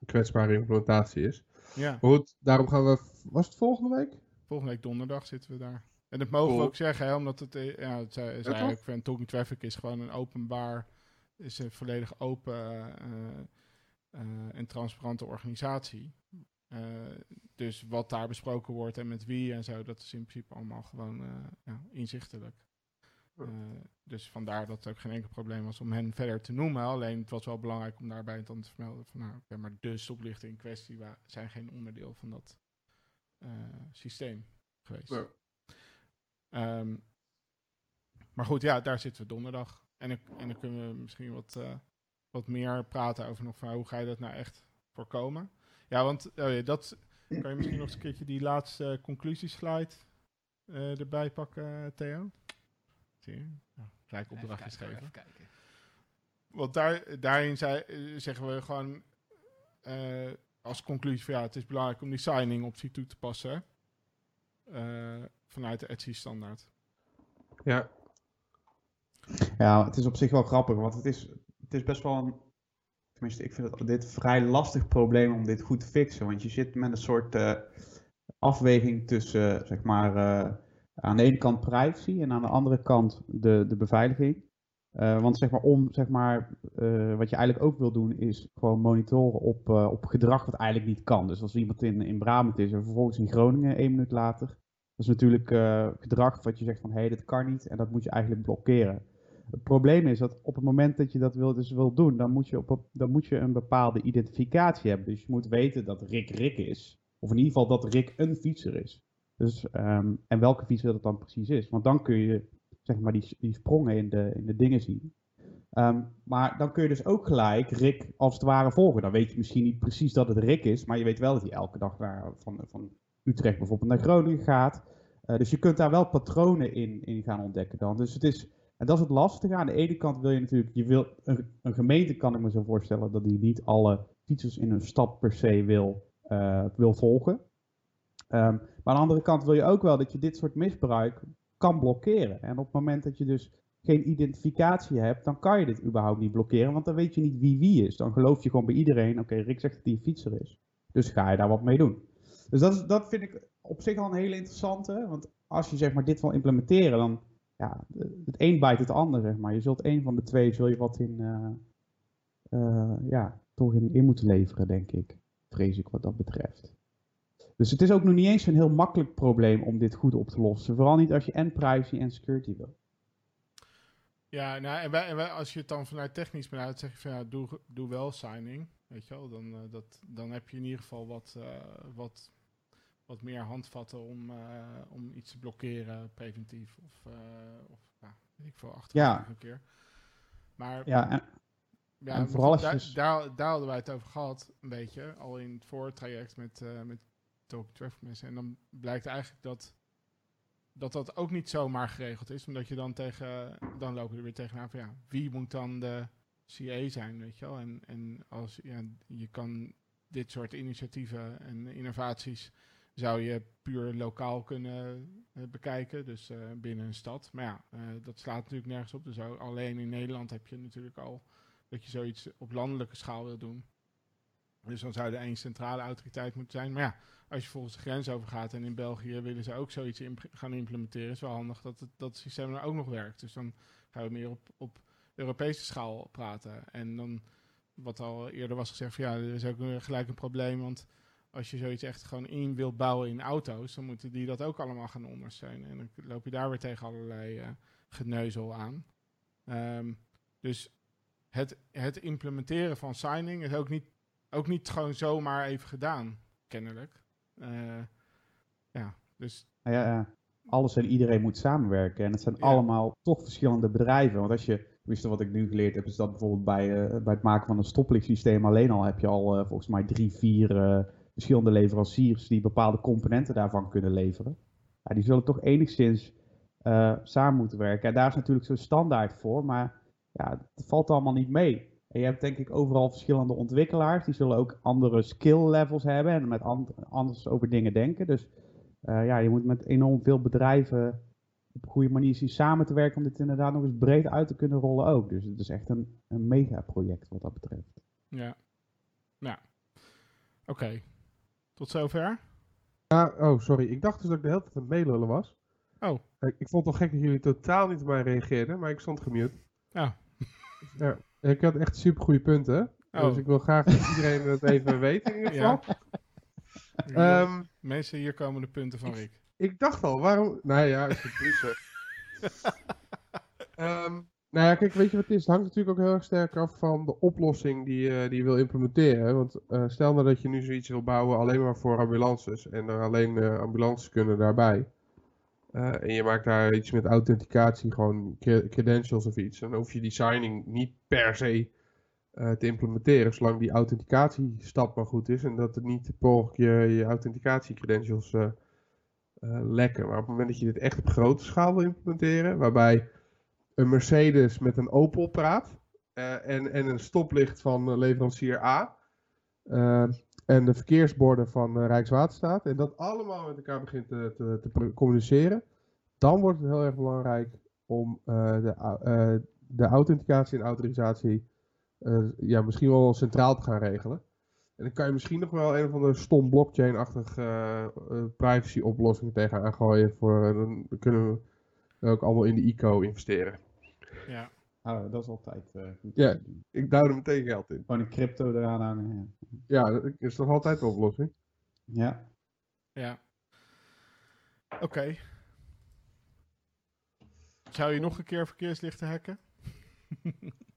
een kwetsbare implementatie is. Ja, goed, daarom gaan we, was het volgende week? volgende week donderdag zitten we daar. En dat mogen we ook zeggen, hè, omdat het, eh, ja, het toch? ook van Talking Traffic is gewoon een openbaar, is een volledig open eh, eh, en transparante organisatie. Dus wat daar besproken wordt en met wie en zo, dat is in principe allemaal gewoon ja, inzichtelijk. Ja. Eh, dus vandaar dat het ook geen enkel probleem was om hen verder te noemen. Alleen het was wel belangrijk om daarbij dan te vermelden van nou, oké, maar de stoplichten in kwestie zijn geen onderdeel van dat eh, systeem geweest. Ja. Ehm, maar goed, ja, daar zitten we donderdag. En, dan- en dan kunnen we misschien wat, eh, wat meer praten over nog van hoe ga je dat nou echt voorkomen. Ja, want oh ja, dat kan je misschien nog eens een keertje die laatste conclusieslide erbij pakken, Theo. Zie je? Ja, gelijk opdrachtjes kijken, geven. even kijken. Want daar, daarin zei, zeggen we gewoon eh, als conclusie van ja, het is belangrijk om die signing optie toe te passen. eh, vanuit de Etsy standaard. Ja, Ja, het is op zich wel grappig, want het is, het is best wel een. Tenminste, ik vind het, dit een vrij lastig probleem om dit goed te fixen. Want je zit met een soort eh, afweging tussen, zeg maar, eh, aan de ene kant privacy en aan de andere kant de, de beveiliging. Eh, want zeg maar, om, zeg maar, eh, wat je eigenlijk ook wil doen, is gewoon monitoren op, eh, op gedrag wat eigenlijk niet kan. Dus als iemand in, in Brabant is en vervolgens in Groningen één minuut later, dat is natuurlijk gedrag wat je zegt van hé, hey, dat kan niet en dat moet je eigenlijk blokkeren. Het probleem is dat op het moment dat je dat wil, dus wil doen, dan moet, je op, dan moet je een bepaalde identificatie hebben. Dus je moet weten dat Rick Rick is. Of in ieder geval dat Rick een fietser is. Dus, ehm, en welke fietser dat dan precies is. Want dan kun je zeg maar, die, die sprongen in de, in de dingen zien. Ehm, maar dan kun je dus ook gelijk Rick als het ware volgen. Dan weet je misschien niet precies dat het Rick is, maar je weet wel dat hij elke dag naar, van, van Utrecht bijvoorbeeld naar Groningen gaat. Eh, dus je kunt daar wel patronen in, in gaan ontdekken dan. Dus het is, en dat is het lastige. Aan de ene kant wil je natuurlijk, je wil, een, een gemeente kan ik me zo voorstellen dat die niet alle fietsers in een stad per se wil, eh, wil volgen. Ehm, maar aan de andere kant wil je ook wel dat je dit soort misbruik kan blokkeren. En op het moment dat je dus geen identificatie hebt, dan kan je dit überhaupt niet blokkeren, want dan weet je niet wie wie is. Dan geloof je gewoon bij iedereen, oké, Rick zegt dat hij een fietser is. Dus ga je daar wat mee doen. Dus dat, dat vind ik op zich al een hele interessante, want als je zeg maar dit wil implementeren, dan ja, het een bijt het ander, zeg maar. Je zult een van de twee, zul je wat in, eh, eh, ja, toch in, in moeten leveren, denk ik. Vrees ik wat dat betreft. Dus het is ook nog niet eens een heel makkelijk probleem om dit goed op te lossen. Vooral niet als je en privacy en security wil. Ja, nou, en, wij, en wij, als je het dan vanuit technisch benadert, zeg je van ja, doe, doe wel signing. Weet je wel, dan, eh, dat, dan heb je in ieder geval wat, eh, wat, wat meer handvatten om, eh, om iets te blokkeren, preventief. Of, of ja, weet ik veel, achteraf Ja. een keer. Maar Ja, en, ja, en vooral je daar, daar, hadden wij het over gehad, een beetje, al in het voortraject met, met Talk Traffic. En dan blijkt eigenlijk dat, dat dat ook niet zomaar geregeld is, omdat je dan tegen, dan lopen er weer tegenaan van ja, wie moet dan de CA zijn, weet je wel? En, en als ja, je kan dit soort initiatieven en innovaties zou je puur lokaal kunnen eh, bekijken, dus eh, binnen een stad. Maar ja, eh, dat slaat natuurlijk nergens op. Dus alleen in Nederland heb je natuurlijk al dat je zoiets op landelijke schaal wil doen. Dus dan zou er één centrale autoriteit moeten zijn. Maar ja, als je volgens de grens overgaat en in België willen ze ook zoiets gaan implementeren, is wel handig dat het, dat systeem er ook nog werkt. Dus dan gaan we meer op, op Europese schaal praten. En dan, wat al eerder was gezegd, van ja, er is ook gelijk een probleem, want als je zoiets echt gewoon in wilt bouwen in auto's, dan moeten die dat ook allemaal gaan ondersteunen. En dan loop je daar weer tegen allerlei eh, geneuzel aan. Ehm, dus het, het implementeren van signing is ook niet, ook niet gewoon zomaar even gedaan, kennelijk. Eh, ja, dus ja, ja, alles en iedereen moet samenwerken. En het zijn Ja. allemaal toch verschillende bedrijven. Want als je, tenminste wat ik nu geleerd heb, is dat bijvoorbeeld bij, eh, bij het maken van een stoplichtsysteem alleen al heb je al eh, volgens mij drie, vier verschillende leveranciers die bepaalde componenten daarvan kunnen leveren. Ja, die zullen toch enigszins samen moeten werken. En daar is natuurlijk zo'n standaard voor, maar ja, het valt allemaal niet mee. En je hebt denk ik overal verschillende ontwikkelaars, die zullen ook andere skill levels hebben en met and- anders over dingen denken. Dus eh, ja, je moet met enorm veel bedrijven op een goede manier zien samen te werken om dit inderdaad nog eens breed uit te kunnen rollen ook. Dus het is echt een, een megaproject wat dat betreft. ja. Nou, oké. Tot zover. Ja, oh, sorry. Ik dacht dus dat ik de hele tijd aan het meelullen was. Oh, Ik, ik vond het wel gek dat jullie totaal niet op mij reageerden, maar ik stond gemute. Ja. ja. Ik had echt super goede punten. Oh. Dus ik wil graag dat iedereen het even weet in ieder geval. Ja. Ehm, Mensen, hier komen de punten van Rick. ik dacht al, waarom... Nou ja, is het plus. Ehm nou ja, kijk, weet je wat het is? Het hangt natuurlijk ook heel erg sterk af van de oplossing die, je- die je wil implementeren. Want eh, stel nou dat je nu zoiets wil bouwen alleen maar voor ambulances en er alleen eh, ambulances kunnen daarbij. Eh, en je maakt daar iets met authenticatie, gewoon cre- credentials of iets. Dan hoef je die signing niet per se eh, te implementeren, zolang die authenticatiestap maar goed is en dat het niet per ongeluk je, je authenticatiecredentials eh, eh, lekken. Maar op het moment dat je dit echt op grote schaal wil implementeren, waarbij een Mercedes met een Opel praat en, en een stoplicht van leverancier A en de verkeersborden van eh, Rijkswaterstaat en dat allemaal met elkaar begint te, te, communiceren, dan wordt het heel erg belangrijk om eh, de, eh, de authenticatie en autorisatie ja, misschien wel centraal te gaan regelen. En dan kan je misschien nog wel een of andere stom blockchain-achtig eh, eh, privacy-oplossing tegenaan gooien. Voor, dan kunnen we ook allemaal in de ICO investeren. Ja. Ah, dat is altijd eh, goed. Ja. Ik duw er meteen geld in. Gewoon een crypto eraan hangen. Ja, dat is toch altijd de oplossing? Ja. Ja. Oké. Zou je nog een keer verkeerslichten hacken?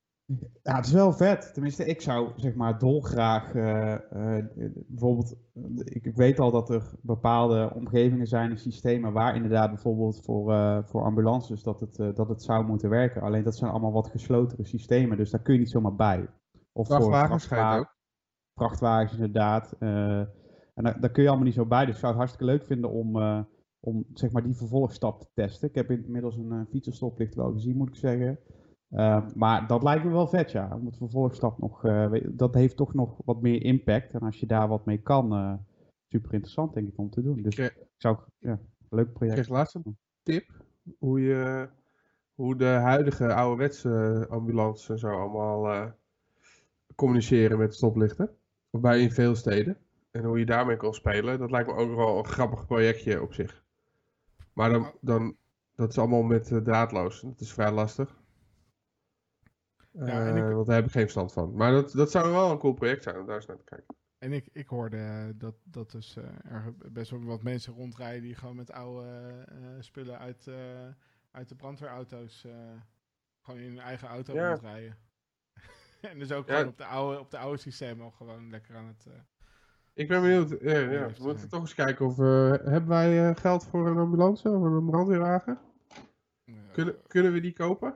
Ja, het is wel vet. Tenminste, ik zou zeg maar dolgraag eh, eh, bijvoorbeeld, eh, ik, ik weet al dat er bepaalde omgevingen zijn en systemen waar inderdaad bijvoorbeeld voor, voor ambulances dat het, dat het zou moeten werken. Alleen dat zijn allemaal wat geslotere systemen, dus daar kun je niet zomaar bij. Of voor Vrachtwagens vrachtwa- ook. vrachtwagens inderdaad. en daar, daar kun je allemaal niet zo bij. Dus ik zou het hartstikke leuk vinden om, om zeg maar die vervolgstap te testen. Ik heb inmiddels een fietsenstoplicht wel gezien, moet ik zeggen. Uh, maar dat lijkt me wel vet, ja. Om het vervolgstap nog, uh, dat heeft toch nog wat meer impact. En als je daar wat mee kan, uh, super interessant denk ik om te doen. Dus ik zou, ja, leuk project. Ik kreeg laatst een tip hoe je, hoe de huidige ouderwetse ambulances en zo allemaal communiceren met stoplichten. Of bij in veel steden. En hoe je daarmee kan spelen. Dat lijkt me ook wel een grappig projectje op zich. Maar dan, dan dat is allemaal met draadloos. Dat is vrij lastig. Ja, ik... Want daar heb ik geen verstand van. Maar dat, dat zou wel een cool project zijn om daar eens naar te kijken. En ik, ik hoorde dat, dat dus uh, er best wel wat mensen rondrijden die gewoon met oude spullen uit, uit de brandweerauto's gewoon in hun eigen auto ja. rondrijden. en dus ook ja. gewoon op de oude, op de oude systemen al gewoon lekker aan het. ik ben benieuwd. Ja, ja. We moeten toch eens kijken of hebben wij geld voor een ambulance of een brandweerwagen? Kunnen, kunnen we die kopen?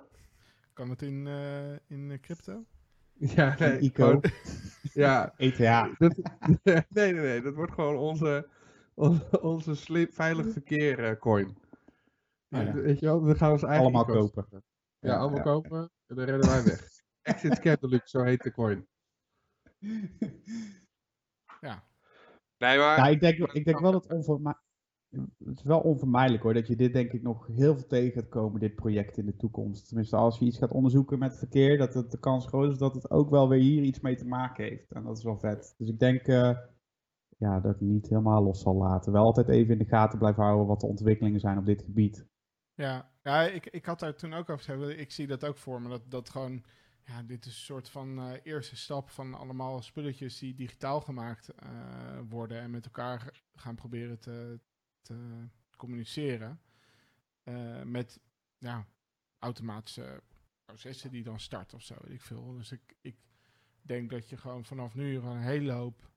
Kan het in, uh, in crypto? Ja, nee, ICO. Gewoon, ja. ETA. Dat, nee, nee, nee. Dat wordt gewoon onze, onze, onze veilig verkeer uh, coin. Oh, ja. Weet je wel, we gaan ons eigen Allemaal ICO's. kopen. Ja, ja allemaal ja. kopen en dan rennen wij weg. Exit Scandalux, zo heet de coin. Ja. Nee, maar... Ja, ik denk, ik denk wel dat onverma- het is wel onvermijdelijk hoor, dat je dit denk ik nog heel veel tegen gaat komen, dit project in de toekomst. Tenminste, als je iets gaat onderzoeken met verkeer, dat de kans groot is dat het ook wel weer hier iets mee te maken heeft. En dat is wel vet. Dus ik denk uh, ja, dat ik niet helemaal los zal laten. Wel altijd even in de gaten blijven houden wat de ontwikkelingen zijn op dit gebied. Ja, ja ik, ik had daar toen ook over gezegd, ik zie dat ook voor me, dat, dat gewoon, ja, dit is een soort van uh, eerste stap van allemaal spulletjes die digitaal gemaakt uh, worden en met elkaar gaan proberen te, communiceren uh, met ja, automatische processen die dan starten of zo, weet ik veel. Dus ik, ik denk dat je gewoon vanaf nu een hele hoop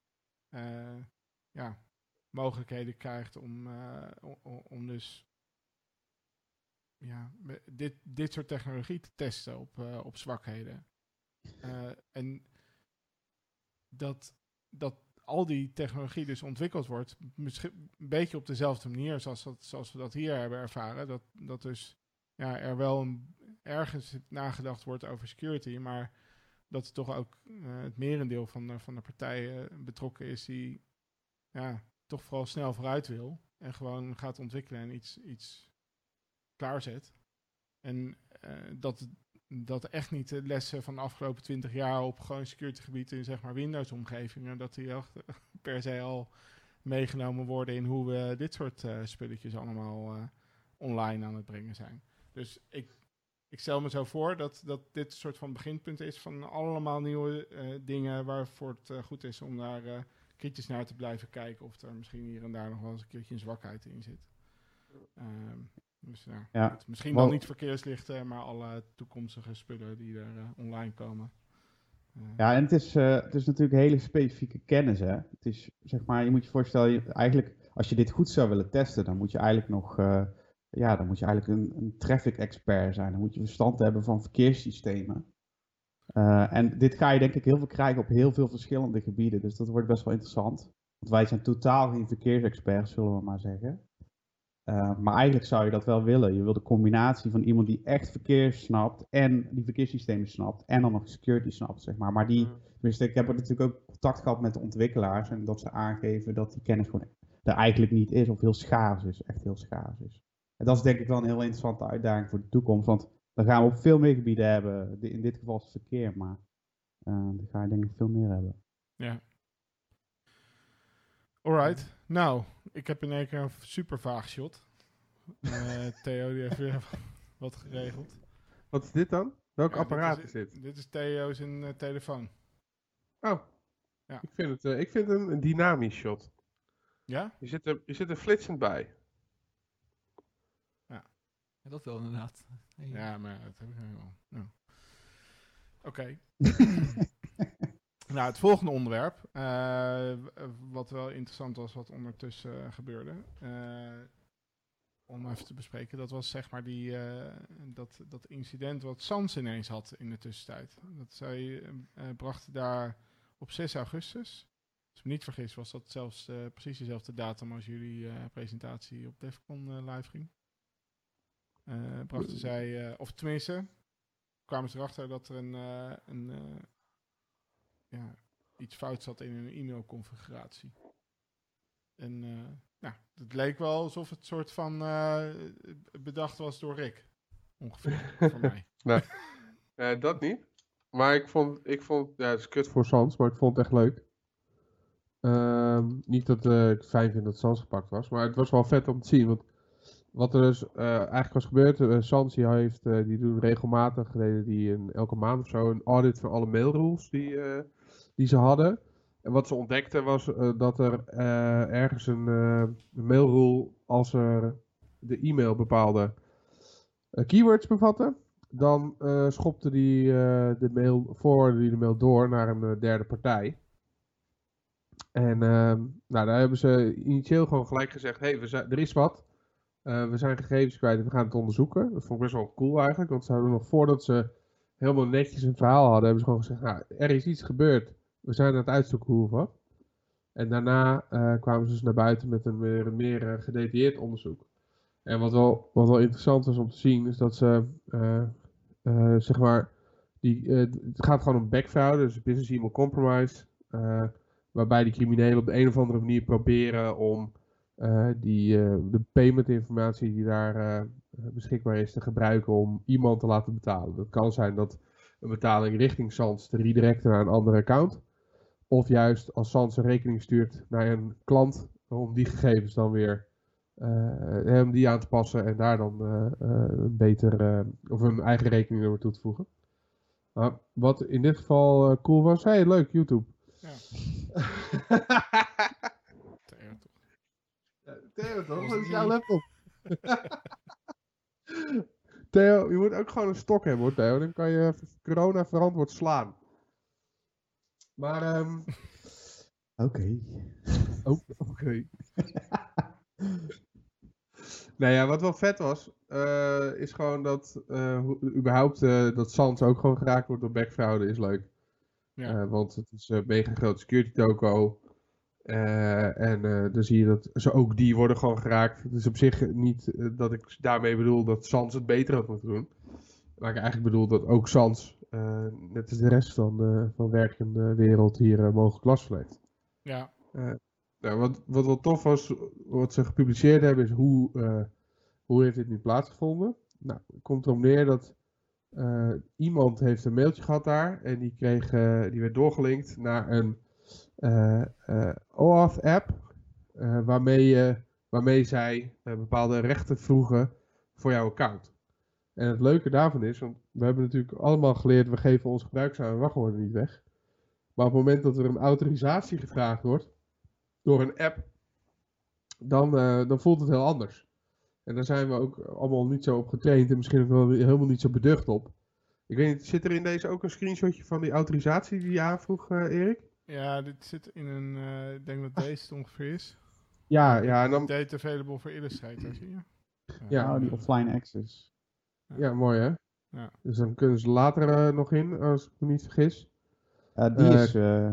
uh, ja, mogelijkheden krijgt om, uh, om, om, dus ja, dit, dit soort technologie te testen op, op zwakheden. en dat, dat al die technologie dus ontwikkeld wordt, misschien een beetje op dezelfde manier zoals, zoals we dat hier hebben ervaren. Dat, dat dus ja, er wel ergens nagedacht wordt over security, maar dat er toch ook uh, het merendeel van de, van de partijen betrokken is die ja, toch vooral snel vooruit wil en gewoon gaat ontwikkelen en iets, iets klaarzet. En uh, dat, dat echt niet de lessen van de afgelopen twintig jaar op gewoon security gebied in zeg maar Windows omgevingen, dat die echt per se al meegenomen worden in hoe we dit soort uh, spulletjes allemaal uh, online aan het brengen zijn. Dus ik, ik stel me zo voor dat, dat dit een soort van beginpunt is van allemaal nieuwe eh, dingen waarvoor het eh, goed is om daar eh, kritisch naar te blijven kijken of er misschien hier en daar nog wel eens een keertje een zwakheid in zit. Ehm, dus ja, misschien Wel- niet verkeerslichten, maar alle toekomstige spullen die er eh, online komen. Eh, Ja, en het is, eh, het is natuurlijk hele specifieke kennis, hè. Het is, zeg maar, je moet je voorstellen, je- eigenlijk, als je dit goed zou willen testen, dan moet je eigenlijk nog, ja, dan moet je eigenlijk een, een traffic expert zijn. Dan moet je verstand hebben van verkeerssystemen. En dit ga je denk ik heel veel krijgen op heel veel verschillende gebieden, dus dat wordt best wel interessant. Want wij zijn totaal geen verkeersexperts, zullen we maar zeggen. Eh, maar eigenlijk zou je dat wel willen. Je wil de combinatie van iemand die echt verkeer snapt en die verkeerssystemen snapt en dan nog security snapt, zeg maar. Maar die, tenminste, ik heb er natuurlijk ook contact gehad met de ontwikkelaars en dat ze aangeven dat die kennis gewoon er eigenlijk niet is of heel schaars is, echt heel schaars is. En dat is denk ik wel een heel interessante uitdaging voor de toekomst, want dan gaan we op veel meer gebieden hebben. In dit geval is het verkeer, maar eh dan ga je denk ik veel meer hebben. Ja. Alright. Nou, ik heb in één keer een super vaag shot. Eh, Theo die heeft weer wat geregeld. Wat is dit dan? Welk Ja, apparaat dit is dit? Dit is Theo's een eh, telefoon. Oh. Ja. Ik vind het, eh, ik vind het een, een dynamisch shot. Ja? Je zit, er, je zit er flitsend bij. Ja, dat wel inderdaad. Hey. Ja, maar dat heb ik helemaal. Ja. Oké. nou, het volgende onderwerp. eh, wat wel interessant was, wat ondertussen eh, gebeurde. eh, om even te bespreken. Dat was zeg maar die, dat, dat incident wat Sans ineens had in de tussentijd. Dat zij brachten daar op 6 augustus. Als ik me niet vergis, was dat zelfs precies dezelfde datum als jullie presentatie op Defcon live ging. Brachten zij, eh, of tenminste, kwamen ze erachter dat er een, een ja, iets fout zat in hun e-mailconfiguratie. En eh, nou, het leek wel alsof het soort van eh, bedacht was door Rick. Ongeveer, voor mij. Eh, dat niet. Maar ik vond, ik vond, ja, het is kut voor Sans, maar ik vond het echt leuk. Ehm, niet dat eh, ik het fijn vind dat Sans gepakt was, maar het was wel vet om te zien. Want wat er dus eigenlijk was gebeurd, eh, Sans die heeft, die doen regelmatig, deden die een, elke maand of zo, een audit van alle mailrules die, die ze hadden. En wat ze ontdekten was eh, dat er eh, ergens een, eh, een mailrule, als er de e-mail bepaalde keywords bevatte, dan schopte die de mail, forwardde die de mail door naar een derde partij. En ehm, nou, daar hebben ze initieel gewoon gelijk gezegd, hey, we zijn, er is wat. We zijn gegevens kwijt en we gaan het onderzoeken. Dat vond ik best wel cool eigenlijk, want ze hadden nog voordat ze helemaal netjes een verhaal hadden, hebben ze gewoon gezegd, nou, er is iets gebeurd. We zijn aan het uitzoeken hoe. En daarna eh, kwamen ze dus naar buiten met een meer, meer eh, gedetailleerd onderzoek. En wat wel, wat wel interessant was om te zien, is dat ze, eh, zeg maar, die, het gaat gewoon om backfraude, dus business email compromise, waarbij die criminelen op de een of andere manier proberen om die, de payment informatie die daar beschikbaar is te gebruiken om iemand te laten betalen. Dat kan zijn dat een betaling richting Sans te redirecten naar een andere account. Of juist als Sans een rekening stuurt naar een klant, om die gegevens dan weer eh, om die aan te passen en daar dan eh, eh, een beter eh, of een eigen rekeningnummer toe te voegen. Maar wat in dit geval eh, cool was, hey leuk YouTube. Ja. Theo, toch? Theo toch? Dat is jouw laptop. Theo, je moet ook gewoon een stok hebben hoor Theo, dan kan je corona verantwoord slaan. Maar ehm Oké. Oh, oké. nou ja, wat wel vet was, eh, is gewoon dat eh, überhaupt eh, dat Sans ook gewoon geraakt wordt door backfraude is leuk. Ja. Eh, want het is een mega grote security toko. Eh, en eh, dan zie je dat ze ook die worden gewoon geraakt. Het is op zich niet dat ik daarmee bedoel dat Sans het beter had moeten doen. Maar ik eigenlijk bedoel dat ook Sans, eh, net als de rest van, eh van werkende wereld, hier eh, mogelijk last van heeft. Ja, Nou, wat, wat wel tof was, wat ze gepubliceerd hebben, is hoe, eh, hoe heeft dit nu plaatsgevonden. Nou, het komt erop neer dat eh, iemand heeft een mailtje gehad daar en die, kreeg, eh, die werd doorgelinkt naar een eh eh, OAuth-app, eh, waarmee, waarmee zij eh, bepaalde rechten vroegen voor jouw account. En het leuke daarvan is, want we hebben natuurlijk allemaal geleerd, we geven onze gebruikersnaam en wachtwoorden niet weg. Maar op het moment dat er een autorisatie gevraagd wordt door een app, dan, eh, dan voelt het heel anders. En daar zijn we ook allemaal niet zo op getraind en misschien ook wel helemaal niet zo beducht op. Ik weet niet, zit er in deze ook een screenshotje van die autorisatie die je aanvroeg, eh, Erik? Ja, dit zit in een, eh, ik denk dat deze het ongeveer is. Ja, ja, en dan, Date available for Illustrator, zie je? Ja. Nou, die offline access. Ja, mooi hè? Ja. Dus dan kunnen ze later eh, nog in, als ik me niet vergis. Die Eh, is, eh,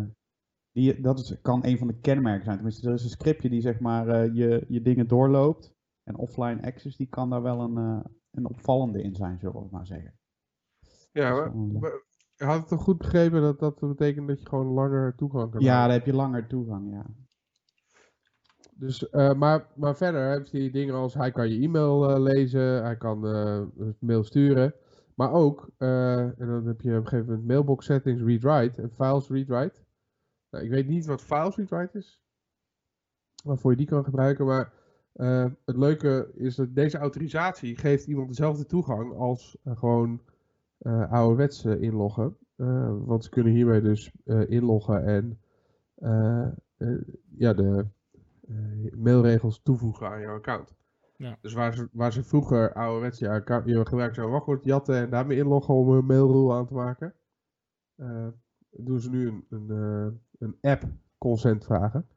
die, dat is, kan een van de kenmerken zijn. Tenminste, er is een scriptje die zeg maar eh, je, je dingen doorloopt. En offline access, die kan daar wel een, eh, een opvallende in zijn, zullen we maar zeggen. Ja, maar, had het toch goed begrepen dat dat betekent dat je gewoon langer toegang kan ja, daar heb je langer toegang, ja. Dus, eh, maar, maar verder heeft hij dingen als hij kan je e-mail eh, lezen, hij kan eh, mail sturen. Maar ook, en dan heb je op een gegeven moment mailbox settings read-write en files read-write. Nou, ik weet niet wat files read-write is, waarvoor je die kan gebruiken. Maar het leuke is dat deze autorisatie geeft iemand dezelfde toegang als gewoon eh ouderwets inloggen. Want ze kunnen hiermee dus inloggen en ja, de mailregels toevoegen aan jouw account. Ja. Dus waar ze, waar ze vroeger ouderwets je, account, je gebruikersnaam wachtwoord jatten en daarmee inloggen om een mailrule aan te maken, eh, doen ze nu een, een, eh, een app consent vragen.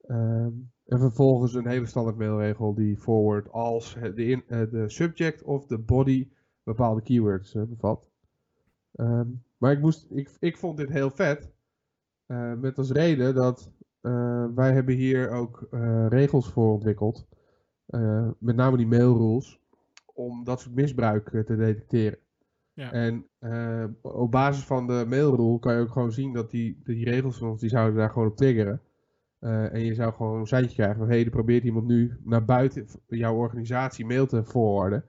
Ehm, en vervolgens een hele standaard mailregel die forward als de, in, eh, de subject of de body bepaalde keywords eh, bevat. Ehm, maar ik, moest, ik, ik vond dit heel vet. eh, met als reden dat eh, wij hebben hier ook eh, regels voor ontwikkeld. eh, met name die mailrules. Om dat soort misbruik eh, te detecteren. Ja. En eh, op basis van de mailrule kan je ook gewoon zien dat die, die regels van ons, die zouden daar gewoon op triggeren. Eh, en je zou gewoon een seintje krijgen van, hé, hey, er probeert iemand nu naar buiten jouw organisatie mail te forwarden.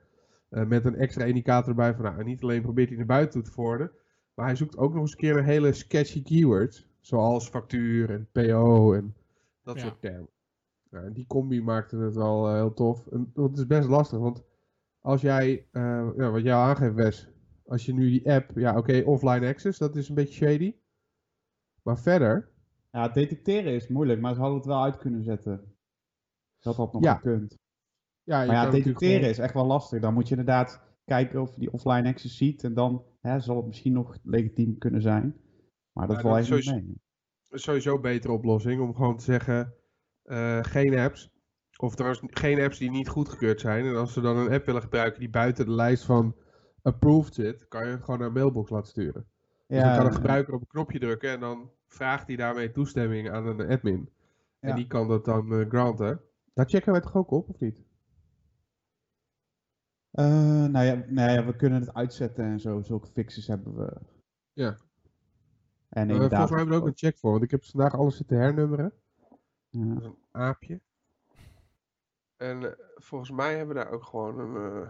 Eh, met een extra indicator erbij van, nou, niet alleen probeert hij naar buiten toe te forwarden, maar hij zoekt ook nog eens een keer naar hele sketchy keywords. Zoals factuur en PO en dat Ja. soort termen. Nou, en die combi maakte het wel eh, heel tof. En het is best lastig, want als jij, eh, ja, wat jij aangeeft Wes, als je nu die app, ja oké, offline access, dat is een beetje shady. Maar verder, Ja, het detecteren is moeilijk, maar ze hadden het wel uit kunnen zetten. Dat had nog Ja. gekund. ja, Maar ja, detecteren gewoon- is echt wel lastig. Dan moet je inderdaad kijken of je die offline access ziet. En dan hè, zal het misschien nog legitiem kunnen zijn. Maar dat valt is eigenlijk niet mee. sowieso een betere oplossing om gewoon te zeggen, eh, geen apps. Of trouwens geen apps die niet goedgekeurd zijn. En als ze dan een app willen gebruiken die buiten de lijst van approved zit, kan je het gewoon naar een mailbox laten sturen. Dus dan kan een gebruiker op een knopje drukken en dan vraagt hij daarmee toestemming aan een admin. En die kan dat dan eh, granten. Daar checken wij toch ook op, of niet? Eh, nou, ja, nou ja, we kunnen het uitzetten en zo. Zulke fixes hebben we. Ja. En Eh, inderdaad. volgens mij hebben we er ook een check voor, want ik heb vandaag alles zitten hernummeren. Ja. Dat is een aapje. En eh, volgens mij hebben we daar ook gewoon een. eh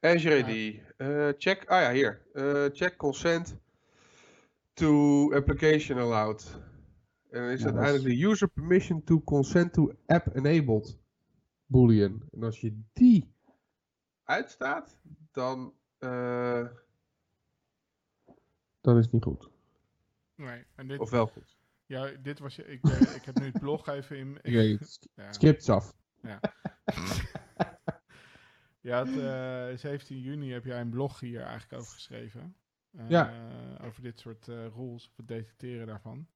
Azure. Eh, check. Ah ja, hier. Eh, check consent to application allowed. En dan is Ja, dat uiteindelijk de user permission to consent to app enabled boolean. En als je die uitstaat, dan. Eh, dan is het niet goed. Nee, en dit, Of wel goed. ja, dit was je. Ik, eh, ik heb nu het blog even in. Ik weet het. Sk- Ja. Skip het af. Je had, eh, 17 juni heb jij een blog hier eigenlijk over geschreven. Eh, Ja. Over dit soort eh, rules, of het detecteren daarvan.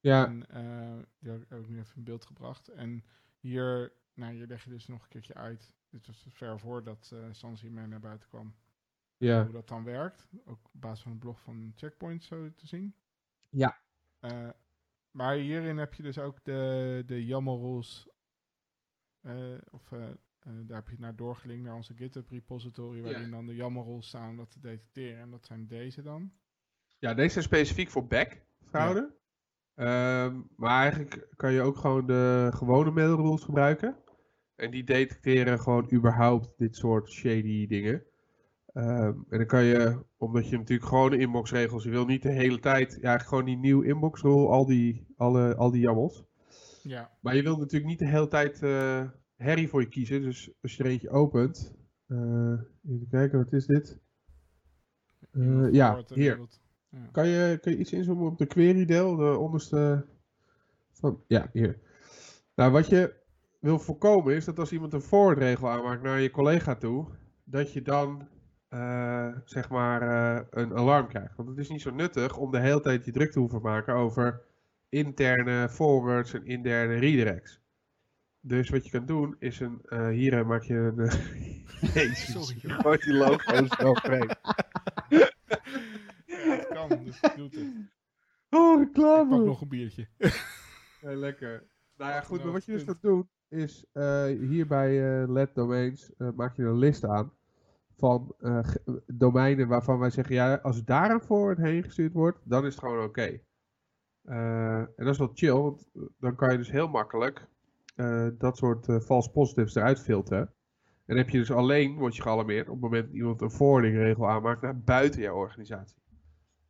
Ja, En eh, die heb ik nu even in beeld gebracht. En hier, nou, hier leg je dus nog een keertje uit. Dit was ver voordat uh, Sans hiermee naar buiten kwam. Ja. Hoe dat dan werkt. Ook op basis van het blog van Checkpoint zo te zien. Ja. Eh, maar hierin heb je dus ook de, de YAML rules. eh, of eh, daar heb je naar doorgelinkt naar onze GitHub repository. Waarin dan de YAML rules staan om dat te detecteren. En dat zijn deze dan. Ja, deze zijn specifiek voor back fraude. Ehm, maar eigenlijk kan je ook gewoon de gewone mailrules gebruiken. En die detecteren gewoon überhaupt dit soort shady dingen. Ehm, en dan kan je, omdat je natuurlijk gewone inboxregels, je wil niet de hele tijd, ja, eigenlijk gewoon die nieuwe inboxrule, al die, alle, al die jammels. Ja, Maar je wilt natuurlijk niet de hele tijd eh, herrie voor je kiezen. Dus als je er eentje opent. eh, even kijken, wat is dit? Eh, ja, hier. Ja. Kan je, kan je iets inzoomen op de query deel, de onderste van, ja, hier. Nou, wat je wil voorkomen is dat als iemand een forward regel aanmaakt naar je collega toe, dat je dan, eh, zeg maar, eh, een alarm krijgt. Want het is niet zo nuttig om de hele tijd je druk te hoeven maken over interne forwards en interne redirects. Dus wat je kan doen is een, eh, hier maak je een, Jezus, Sorry, je joh. gooit die logo's wel vreemd. Ja, het kan, dus ik doe het. Oh, Ik reclame! pak nog een biertje. Heel lekker. Nou ja, goed, Nou, maar wat je dus gaat doen, is eh, hier bij eh LED Domains eh, maak je een list aan van eh, domeinen waarvan wij zeggen, ja, als daar een forward heen gestuurd wordt, dan is het gewoon oké. Eh, en dat is wel chill, want eh, dan kan je dus heel makkelijk dat soort false positives eruit filteren. En heb je dus alleen, word je gealarmeerd op het moment dat iemand een forwarding regel aanmaakt naar buiten jouw organisatie.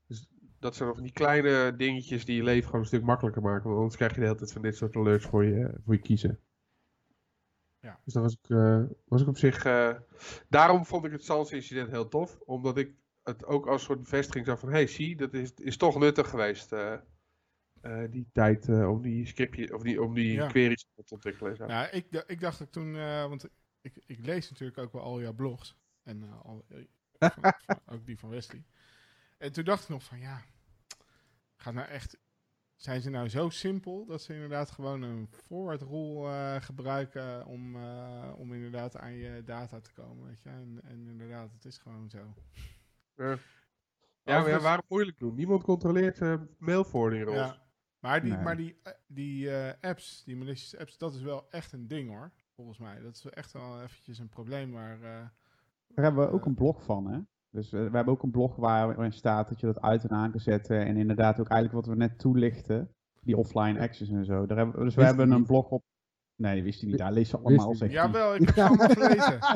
Dus dat zijn nog die kleine dingetjes die je leven gewoon een stuk makkelijker maken. Want anders krijg je de hele tijd van dit soort alerts voor je, voor je kiezen. Ja. Dus dat was ik, eh, was ik op zich... eh, daarom vond ik het Sans-incident heel tof. Omdat ik het ook als soort bevestiging zag van... hey, zie, dat is, is toch nuttig geweest. eh, die tijd om die scriptje, of die, om die Ja. queries te ontwikkelen. zo. Ja, ik, ik dacht ook toen, want ik, ik lees natuurlijk ook wel al jouw blogs. En al, van- van- ook die van Wesley. En toen dacht ik nog van ja, gaat nou echt, zijn ze nou zo simpel dat ze inderdaad gewoon een forward rule eh, gebruiken om, eh, om inderdaad aan je data te komen, weet je. En, en inderdaad, het is gewoon zo. Ja, ja maar ja, waarom moeilijk doen? Niemand controleert uh, mailforwarding roles. Ja. Maar die, Nee. maar die, eh, die eh, apps, die malicious apps, dat is wel echt een ding hoor, volgens mij. Dat is wel echt wel eventjes een probleem waar... eh, Daar hebben we ook een blog van, hè? Dus eh, we hebben ook een blog waar- waarin staat dat je dat uit en aan kan zetten. En inderdaad ook eigenlijk wat we net toelichten, die offline access en zo. Daar hebben, dus we hebben een blog op. Nee, wist hij niet. Daar lees ze allemaal, hij. Jawel, ik heb het allemaal gelezen.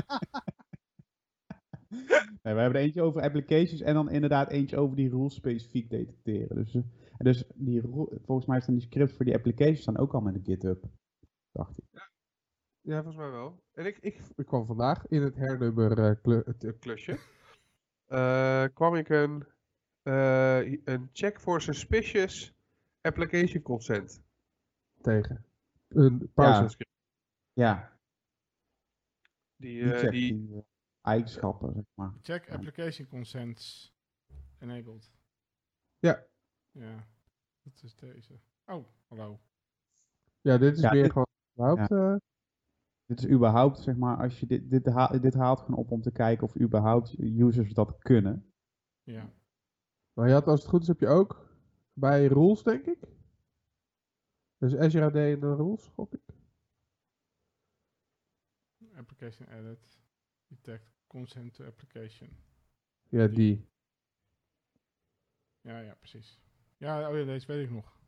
Nee, we hebben er eentje over applications en dan inderdaad eentje over die rules specifiek detecteren. Dus, eh, en dus die, volgens mij staan die scripts voor die applications staan ook al met de GitHub. Dacht ik. Ja, volgens mij wel. En ik, ik, ik kwam vandaag in het hernummer klu- het, eh, klusje. Eh, kwam ik een, eh, een check for suspicious application consent tegen. Een PowerShell script. Ja, Die, die eh, check die, die, eigenschappen, zeg maar. Check application consents enabled. Ja. Ja, dat is deze. Oh, hallo. ja, dit is Ja, dit- gewoon überhaupt. eh, Dit is überhaupt, zeg maar, als je dit, dit, haal- dit haalt gewoon op om te kijken of überhaupt users dat kunnen. Ja. maar je had, als het goed is, heb je ook bij rules, denk ik. Dus Azure AD en de rules, gok ik. Application edit. Detect consent to application. Ja, Die. die. Ja, ja, precies. Ja, oh ja, deze weet ik nog.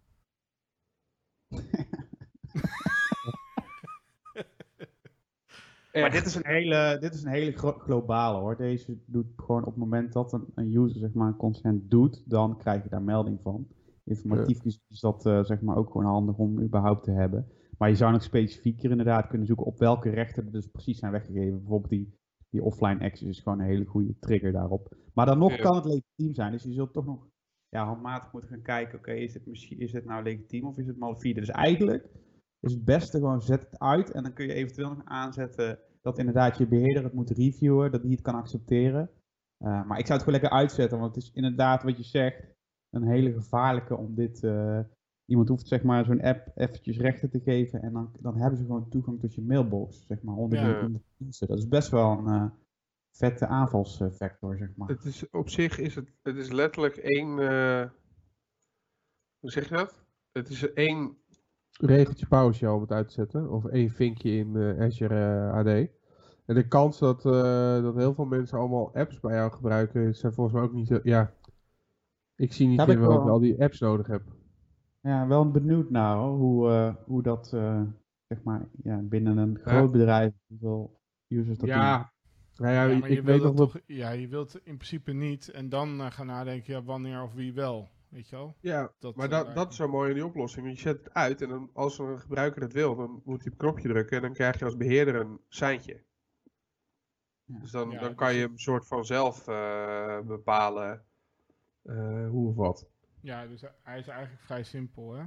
Maar dit is een hele, dit is een hele globale hoor. Deze doet gewoon op het moment dat een, een user zeg maar een consent doet, dan krijg je daar melding van. Informatief is dat eh, zeg maar ook gewoon handig om überhaupt te hebben. Maar je zou nog specifieker inderdaad kunnen zoeken op welke rechten er dus precies zijn weggegeven. Bijvoorbeeld die, die offline access is gewoon een hele goede trigger daarop. Maar dan nog Ja. kan het legitiem zijn. Dus je zult toch nog ja, handmatig moeten gaan kijken. Oké, is dit misschien is dit nou legitiem of is het malafide? Dus eigenlijk is het beste gewoon zet het uit en dan kun je eventueel nog aanzetten dat inderdaad je beheerder het moet reviewen, dat hij het kan accepteren. Uh, maar ik zou het gewoon lekker uitzetten, want het is inderdaad wat je zegt, een hele gevaarlijke om dit... Uh, iemand hoeft zeg maar zo'n app eventjes rechten te geven en dan, dan hebben ze gewoon toegang tot je mailbox, zeg maar, onder Ja. de diensten. Dat is best wel een uh, vette aanvalsvector, zeg maar. Het is, op zich is het, het is letterlijk één, hoe zeg je dat? Het is één regeltje PowerShell om het uit te zetten, of één vinkje in uh, Azure AD. En de kans dat, uh, dat heel veel mensen allemaal apps bij jou gebruiken, zijn volgens mij ook niet, ja, ik zie niet Heb in ik waarom wel. je al die apps nodig hebt. Ja, wel benieuwd naar hoor, hoe, uh, hoe dat, uh, zeg maar, ja, binnen een groot Ja. bedrijf, hoeveel users dat doen. Ja, nou ja, Ja, maar ik je weet wilt nog toch, ja, je wilt in principe niet en dan eh, gaan nadenken, ja, wanneer of wie wel. Weet je wel? Ja, Dat, maar eh, dat, dat is zo mooi in die oplossing. Je zet het uit en dan, als een gebruiker het wil, dan moet hij op een knopje drukken en dan krijg je als beheerder een seintje. Dus dan, Ja, dan dus kan je het- hem soort van zelf eh, bepalen eh, hoe of wat. Ja, dus hij is eigenlijk vrij simpel, hè?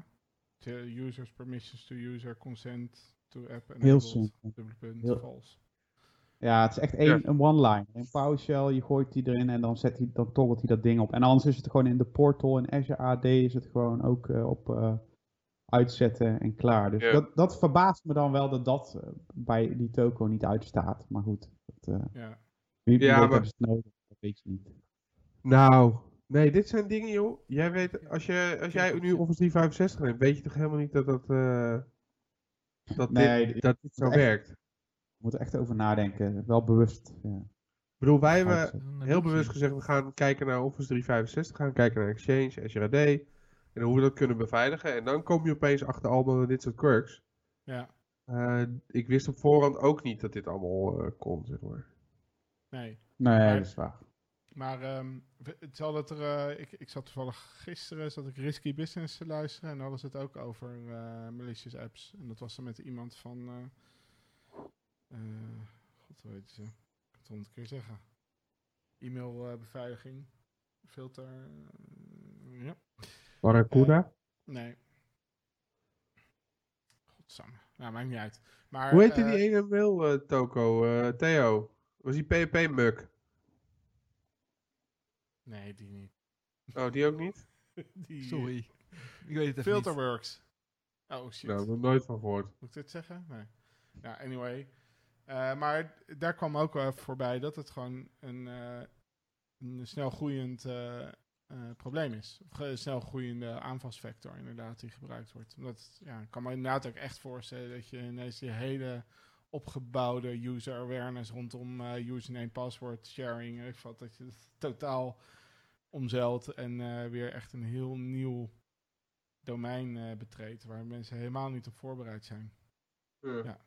Users permissions to user consent to app Heel enabled, simpel. dubbele punt, Heel- false. Ja, het is echt één, een one-line. Een PowerShell, je gooit die erin en dan, zet hij, dan toggelt hij dat ding op. En anders is het gewoon in de portal in Azure AD is het gewoon ook eh, op eh, uitzetten en klaar. Dus Ja. dat, dat verbaast me dan wel dat dat eh, bij die toko niet uitstaat. Maar goed, dat, eh, Ja, wie, wie Ja, weet maar- het nodig, dat weet je niet. Nou, nee, dit zijn dingen, joh. Jij weet, als, je, als jij nu Office 365 neemt, weet je toch helemaal niet dat dat, eh, dat, Nee, dit, dat dit zo echt- werkt. We moeten echt over nadenken. Wel bewust. Ja, Ik bedoel, wij hebben eh, heel bewust gezegd, we gaan kijken naar Office 365, gaan kijken naar Exchange, Azure AD, en hoe we dat kunnen beveiligen. En dan kom je opeens achter allemaal dit soort quirks. ja, Eh, ik wist op voorhand ook niet dat dit allemaal eh, kon, zeg maar. nee. Nee, Maar- dat is waar. Maar ehm, het zal dat er. ik, ik zat toevallig gisteren zat ik Risky Business te luisteren en dan hadden ze het ook over eh, malicious apps. En dat was dan met iemand van. Eh eh, God, hoe heet ze? Ik kan het honderd keer zeggen. E-mailbeveiliging. filter. eh, ja. Barracuda? Nee. Godsamme. Nou, maakt niet uit. Maar, hoe heette eh, die ene mail, eh, Toko? eh, Theo? Was die PHP-muk? Nee, die niet. Oh, die ook niet? die, Sorry. Ik weet het even niet. Filterworks. Oh shit. Nou, nog nooit van gehoord. Moet ik dit zeggen? Nee. Ja, anyway. Eh, maar daar kwam ook wel even voorbij dat het gewoon een, eh, een snel groeiend eh, eh, probleem is. Of een snel groeiende aanvalsvector inderdaad die gebruikt wordt. Omdat, ja, ik kan me inderdaad ook echt voorstellen dat je ineens die hele opgebouwde user awareness rondom eh, username, password sharing, ik wat, dat je het totaal omzeilt en eh, weer echt een heel nieuw domein eh, betreedt waar mensen helemaal niet op voorbereid zijn. Ja. Ja.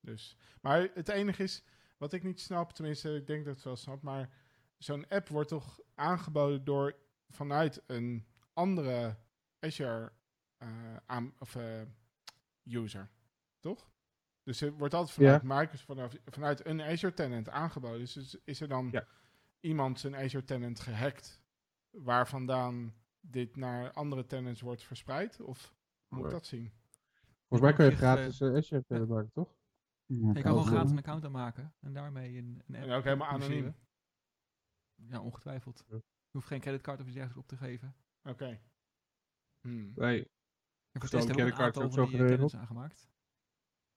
Dus. Maar het enige is, wat ik niet snap, tenminste, ik denk dat ik het wel snap, maar zo'n app wordt toch aangeboden door vanuit een andere Azure eh, aan, of, eh, user, toch? Dus het wordt altijd vanuit Microsoft, vanaf, vanuit een Azure tenant aangeboden. Dus is, is er dan Ja. iemand zijn Azure tenant gehackt, waar vandaan dit naar andere tenants wordt verspreid? Of moet ik dat zien? Volgens mij kun je gratis uh, Azure verder maken, toch? Ja, Je kan gewoon wel. gratis een account aanmaken en daarmee een, een app En ook helemaal anoniem. Ja, ongetwijfeld. Ja. Je hoeft geen creditcard of iets dergelijks op te geven. Oké. Hmm. Nee. Hebben we een creditcard ook van zo die eh, geregeld. aangemaakt.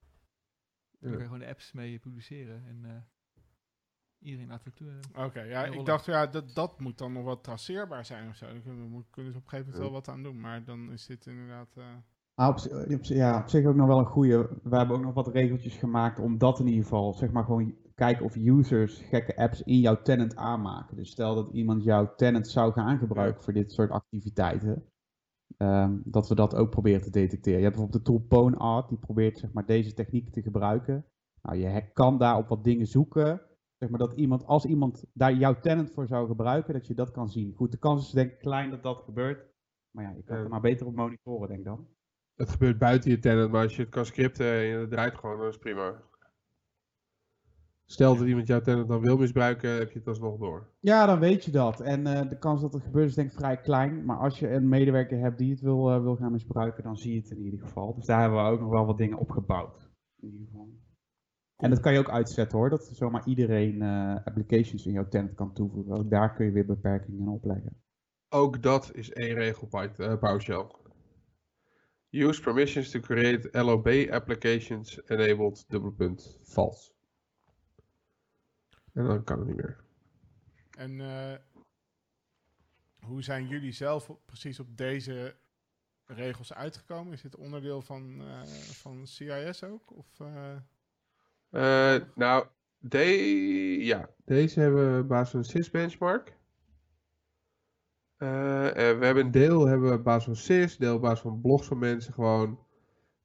Ja. Daar kun je gewoon de apps mee publiceren en eh, iedereen laten het toe. Oké, ja, Ja, ik dacht, ja, dat, dat moet dan nog wat traceerbaar zijn of zo. Daar kunnen, we- kunnen ze op een gegeven moment Ja. wel wat aan doen. Maar dan is dit inderdaad... eh, Ah, op, zi- ja, op zich ook nog wel een goede. We hebben ook nog wat regeltjes gemaakt om dat in ieder geval, zeg maar gewoon kijken of users gekke apps in jouw tenant aanmaken. Dus stel dat iemand jouw tenant zou gaan gebruiken voor dit soort activiteiten, ehm, dat we dat ook proberen te detecteren. Je hebt bijvoorbeeld de tool PwnArt, die probeert zeg maar deze techniek te gebruiken. Nou, je kan daar op wat dingen zoeken, zeg maar dat iemand, als iemand daar jouw tenant voor zou gebruiken, dat je dat kan zien. Goed, de kans is denk ik klein dat dat gebeurt, maar ja, je kan er maar beter op monitoren, denk ik dan. Het gebeurt buiten je tenant, maar als je het kan scripten en het draait gewoon, dan is het prima. Stel dat iemand jouw tenant dan wil misbruiken, heb je het alsnog door. Ja, dan weet je dat. En eh, de kans dat het gebeurt is denk ik vrij klein. Maar als je een medewerker hebt die het wil, eh, wil gaan misbruiken, dan zie je het in ieder geval. Dus daar hebben we ook nog wel wat dingen opgebouwd. In ieder geval. En dat kan je ook uitzetten hoor, dat zomaar iedereen eh, applications in jouw tenant kan toevoegen. Ook daar kun je weer beperkingen in opleggen. Ook dat is één regel bij PowerShell. Use permissions to create LOB applications enabled dubbele punt false. En dan kan het niet meer. en eh, hoe zijn jullie zelf op- precies op deze regels uitgekomen? Is dit onderdeel van, eh, van CIS ook? Of, eh, nou, de, ja, deze hebben we op basis van een SIS benchmark. Eh, en we hebben een deel hebben we op basis van SIS, deel op basis van blogs van mensen gewoon.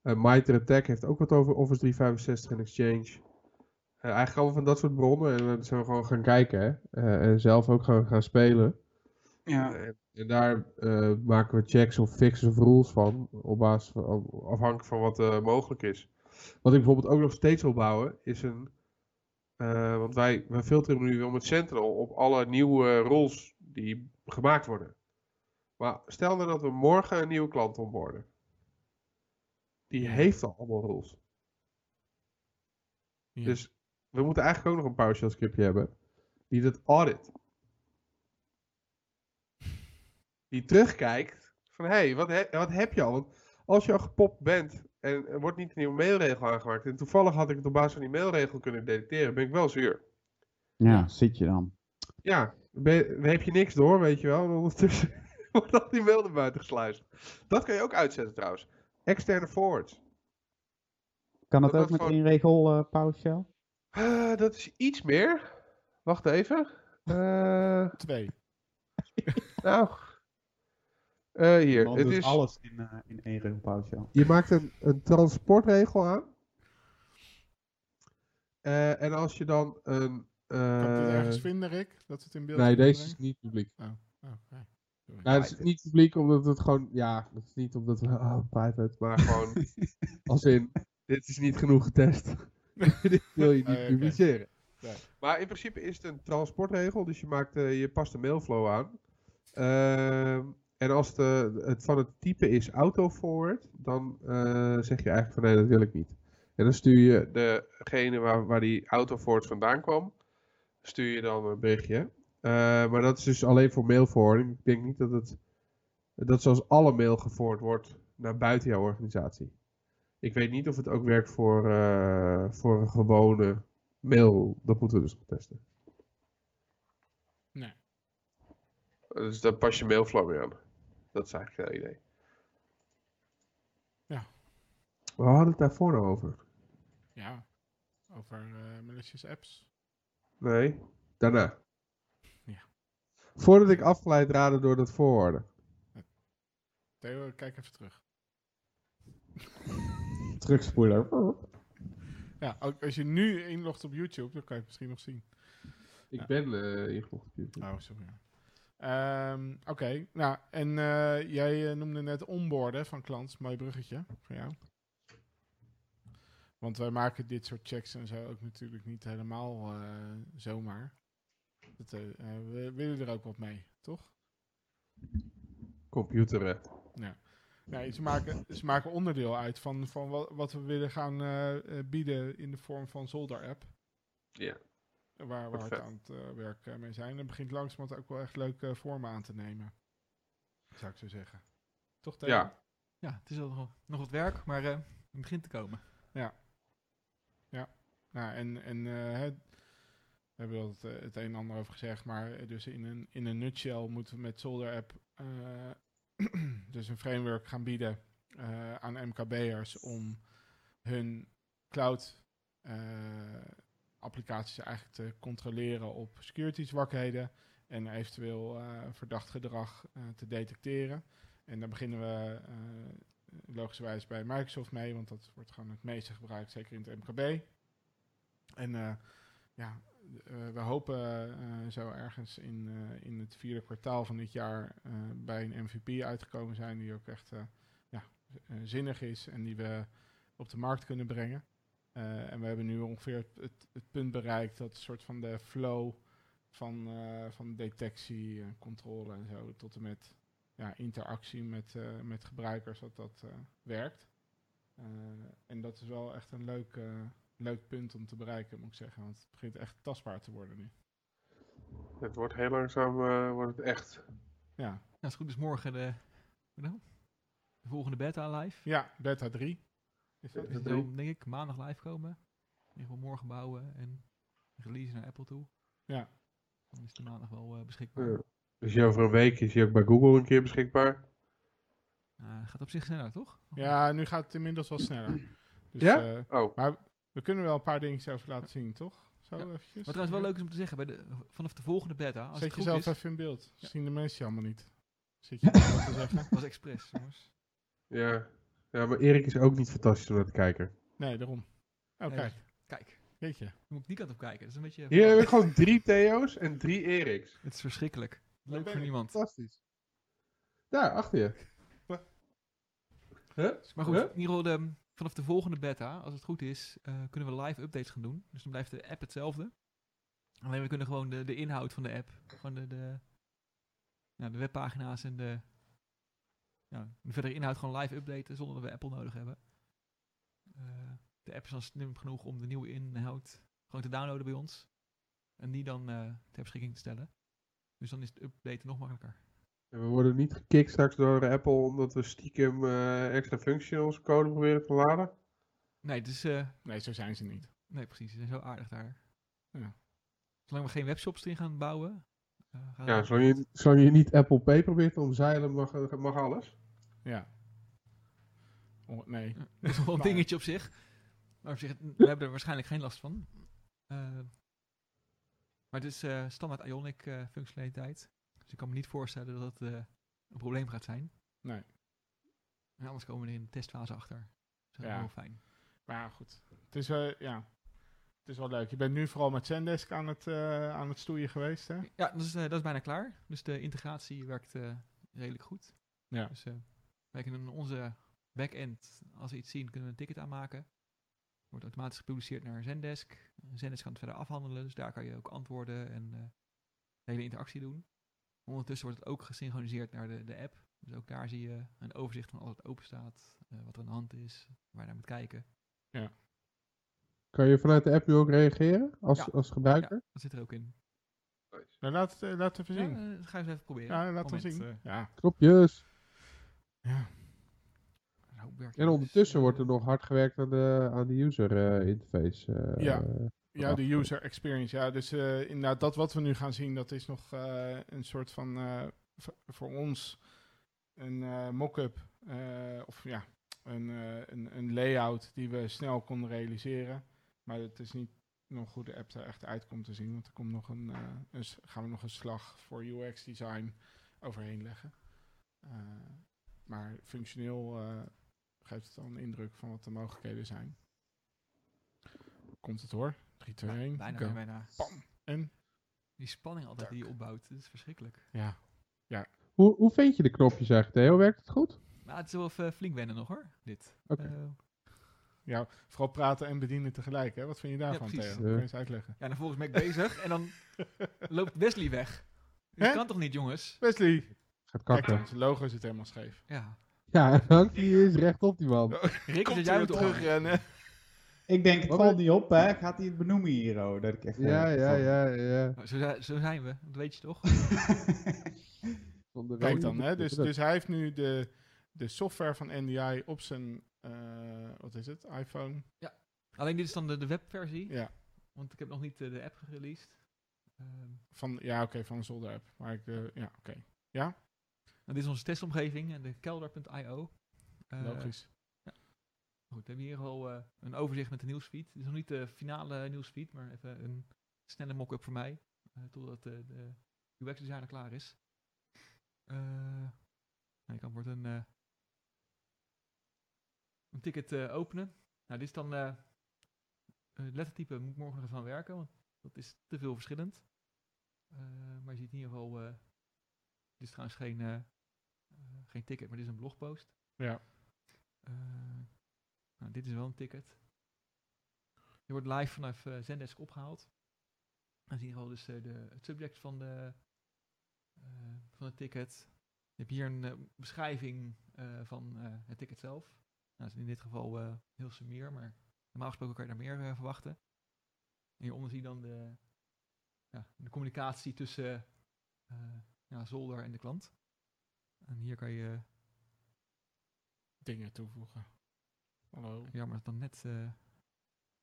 Uh, Mitre Attack heeft ook wat over Office 365 en Exchange. Eh, eigenlijk allemaal van dat soort bronnen. En dan zijn we gewoon gaan kijken. Hè? Eh, en zelf ook gewoon gaan spelen. Ja. En En daar eh, maken we checks of fixes of rules van, op basis van, afhankelijk van wat eh, mogelijk is. Wat ik bijvoorbeeld ook nog steeds wil bouwen, is een... eh, want wij, wij filteren nu wel met Sentinel op alle nieuwe roles die gemaakt worden. Maar stel nou dat we morgen een nieuwe klant onboorden. Die heeft al allemaal rules. Ja. Dus we moeten eigenlijk ook nog een PowerShell scriptje hebben. Die dat audit. Die terugkijkt. Van hé, hey, wat, he- wat heb je al? Want als je al gepopt bent en er wordt niet een nieuwe mailregel aangemaakt. En toevallig had ik het op basis van die mailregel kunnen detecteren. Ben ik wel zuur. Ja, zit je dan. Ja, ben heb je niks door, weet je wel. En ondertussen wordt al die mail buiten gesluist. Dat kan je ook uitzetten trouwens. Externe forwards. Kan dat Dat ook met gewoon- één regel eh PowerShell? Eh, dat is iets meer. Wacht even. Eh, Twee. nou. Eh, hier. Man Het is, alles in, eh, in één regel PowerShell. Je maakt een, een transportregel aan. Eh, en als je dan een. Kan dit eh, ergens vinden, Rick? Dat het in beeld nee, deze brengen? is niet publiek. Oh, oké. Sorry. Nou, het is niet publiek omdat het gewoon. Ja, het is niet omdat we. Oh, private. Maar gewoon. als in. Dit is niet genoeg getest. dit wil je niet Oh, ja, publiceren. Nee. Maar in principe is het een transportregel. Dus je, maakt, eh, je past de mailflow aan. Ehm, en als de, het van het type is auto-forward, dan eh, zeg je eigenlijk van nee, dat wil ik niet. En dan stuur je degene waar, waar die auto-forward vandaan kwam, stuur je dan een berichtje. Eh, maar dat is dus alleen voor mailforwarding. Ik denk niet dat het, dat zoals alle mail geforward wordt naar buiten jouw organisatie. Ik weet niet of het ook werkt voor, eh, voor een gewone mail. Dat moeten we dus testen. Nee. Dus daar pas je mailflow mee aan. Dat is eigenlijk het idee. Ja. We hadden het daarvoor over. Ja. Over eh malicious apps. Nee, daarna. Ja. Voordat ik afgeleid raadde door dat voorwoorden. Theo, kijk even terug. Terugspoeler. Ja, ook als je nu inlogt op YouTube, dan kan je het misschien nog zien. Ik Ja. ben eh ingelogd op YouTube. Oh, sorry. Ehm, Oké, nou, en eh, jij eh, noemde net onboarden van klant. Mooi bruggetje voor jou. Want wij maken dit soort checks en zo ook natuurlijk niet helemaal eh, zomaar. Dat, eh, eh, we willen er ook wat mee, toch? Computeren. Nee, ze maken, ze maken onderdeel uit van, van wat, wat we willen gaan bieden in de vorm van Zolder app. Ja. Waar we hard aan het eh, werk mee zijn. En begint langzamerhand ook wel echt leuke vormen aan te nemen. Zou ik zo zeggen. Toch, Theo? Ja. Ja, het is al nog, nog wat werk, maar eh, het begint te komen. Nou, en, en eh, we hebben het, eh, het een en ander over gezegd, maar eh, dus in een, in een nutshell moeten we met Solder App dus een framework gaan bieden aan MKB'ers om hun cloud applicaties eigenlijk te controleren op security zwakheden en eventueel verdacht gedrag te detecteren. En daar beginnen we logischerwijs bij Microsoft mee, want dat wordt gewoon het meeste gebruikt, zeker in het MKB. En eh, ja, eh, we hopen eh, zo ergens in, in het vierde kwartaal van dit jaar bij een MVP uitgekomen zijn die ook echt ja, zinnig is en die we op de markt kunnen brengen. En we hebben nu ongeveer het, het, punt bereikt dat een soort van de flow van, van detectie, en controle en zo tot en met ja, interactie met, met gebruikers, dat dat werkt. En dat is wel echt een leuk, leuk punt om te bereiken, moet ik zeggen. Want het begint echt tastbaar te worden nu. Het wordt heel langzaam eh, wordt het echt. Ja, Ja, als het goed is morgen de, wat nou? de volgende beta live. ja beta 3. Is dat? Beta Dus denk ik maandag live komen. In ieder geval morgen bouwen en release naar Apple toe. Ja. Dan is die maandag wel eh, beschikbaar. Ja. Dus je over een week is hij ook bij Google een keer beschikbaar. Eh, gaat op zich sneller, toch? Of Ja, nu gaat het inmiddels wel sneller. Dus, Ja? Oh, maar we kunnen wel een paar dingen over laten zien, toch? Zo Ja. eventjes. Wat trouwens wel leuk is om te zeggen, bij de, vanaf de volgende beta, als Zet het goed jezelf is, even in beeld. Ja. Zien de mensen je allemaal niet. Zit je wat te zeggen? was expres, jongens. ja. Ja, maar Erik is ook niet fantastisch om naar te kijken. Nee, daarom. Oh, Nee, kijk. Kijk, Jeetje. dan moet ik die kant op kijken. Dat is een beetje... Hier heb ik gewoon drie Theo's en drie Eriks. Het is verschrikkelijk. Leuk voor ik. niemand. Fantastisch. Daar, achter je. Huh? Maar goed, Huh? in ieder geval de, vanaf de volgende beta, als het goed is, eh, kunnen we live updates gaan doen. Dus dan blijft de app hetzelfde. Alleen we kunnen gewoon de, de inhoud van de app, gewoon de, ja, de webpagina's en de, ja, de verdere inhoud gewoon live updaten zonder dat we Apple nodig hebben. Eh, de app is dan slim genoeg om de nieuwe inhoud gewoon te downloaden bij ons. En die dan eh, ter beschikking te stellen. Dus dan is het updaten nog makkelijker. En we worden niet gekikt straks door Apple omdat we stiekem eh, extra functie in onze code proberen te laden. Nee, dus eh, Nee, zo zijn ze niet. Nee, precies. Ze zijn zo aardig daar. Ja. Zolang we geen webshops erin gaan bouwen. eh, Ja, zolang je, zolang je niet Apple Pay probeert te omzeilen, mag, mag alles. Ja. Oh, nee. Dat is wel een dingetje op zich. Maar op zich, we hebben er waarschijnlijk geen last van. Eh, maar het is eh, standaard Ionic eh, functionaliteit. Dus ik kan me niet voorstellen dat het eh, een probleem gaat zijn. Nee. En anders komen we er in de testfase achter. Dat is Ja. heel fijn. Maar ja, goed. Het is, wel ja. het is wel leuk. Je bent nu vooral met Zendesk aan het, eh, aan het stoeien geweest, hè? Ja, dat is, eh, dat is bijna klaar. Dus de integratie werkt redelijk goed. Ja. Dus wij kunnen in onze backend, als we iets zien, kunnen we een ticket aanmaken. Wordt automatisch gepubliceerd naar Zendesk. Zendesk kan het verder afhandelen, dus daar kan je ook antwoorden en de hele interactie doen. Ondertussen wordt het ook gesynchroniseerd naar de, de app. Dus ook daar zie je een overzicht van alles wat open staat, eh, wat er aan de hand is, waar je naar moet kijken. Kan je vanuit de app nu ook reageren als, Ja. als gebruiker? Dat zit er ook in. Nou, laat het, eh, laat het even Ja, zien. eh, ga eens even proberen. Ja, laat het zien. eh, ja. Knopjes. ja. En ondertussen wordt er nog hard gewerkt aan de, aan de user interface. eh, Ja. Ja, de user experience. Ja, dus eh, inderdaad, dat wat we nu gaan zien, dat is nog eh, een soort van eh, voor ons een mock-up. of ja, een, een, een layout die we snel konden realiseren. Maar het is niet nog hoe de app er echt uitkomt te zien. Want er komt nog een, een gaan we nog een slag voor UX design overheen leggen. Maar functioneel geeft het al een indruk van wat de mogelijkheden zijn. Komt het hoor. 3, 2, 1. Bijna, go. bijna. Pam. En? Die spanning altijd die je opbouwt, dat is verschrikkelijk. Ja. Hoe, hoe vind je de knopjes eigenlijk, Theo? Werkt het goed? Maar het is wel even flink wennen nog hoor, dit. Oké. Eh, Ja, vooral praten en bedienen tegelijk. Hè? Wat vind je daarvan. Theo? Ja. Kun je eens uitleggen? ja, dan volgens mij ben ik bezig en dan loopt Wesley weg. Dat Hè? kan toch niet, jongens? Wesley! Gaat Kijk kakken. dan, zijn logo zit helemaal scheef. Ja. Ja, die is recht op die man. Rick, Komt zit jij de terugrennen? Ik denk, het Wat valt ben- niet op, hè? Gaat hij het benoemen hier, oh, dat ik echt... Ja, eh, ja, van- ja, ja. Zo, zi- zo zijn we, dat weet je toch? Van de Kijk dan, hè? Dus, dus hij heeft nu de, de software van NDI op zijn, eh, wat is het, iPhone. Alleen dit is dan de, de webversie, Ja, want ik heb nog niet eh, de app gereleased. Ehm, van, ja oké, van een zolder app. Maar ik, eh, ja, oké. nou, dit is onze testomgeving en de kelder.io. Eh, Logisch. Goed, we hebben hier al eh, een overzicht met de nieuwsfeed. Het is nog niet de finale nieuwsfeed, maar even een snelle mock-up voor mij. eh, totdat eh, de UX-designer klaar is. Eh je kan wordt een, eh, een ticket eh, openen. Nou, dit is dan eh, het lettertype moet ik morgen nog even aan werken, want dat is te veel verschillend. Eh, maar je ziet in ieder geval, eh, dit is trouwens geen, eh, eh, geen ticket, maar dit is een blogpost. Ja. Eh, nou, dit is wel een ticket. Die wordt live vanaf eh, Zendesk opgehaald. Dan zie je gewoon dus eh, de, het subject van, de, eh, van het ticket. Je hebt hier een beschrijving van het ticket zelf. Nou, dat is in dit geval heel sumier, maar normaal gesproken kan je daar meer verwachten. En hieronder zie je dan de, ja, de communicatie tussen ja, zolder en de klant. En hier kan je Dingen toevoegen. Hallo. Jammer dat dan net. eh,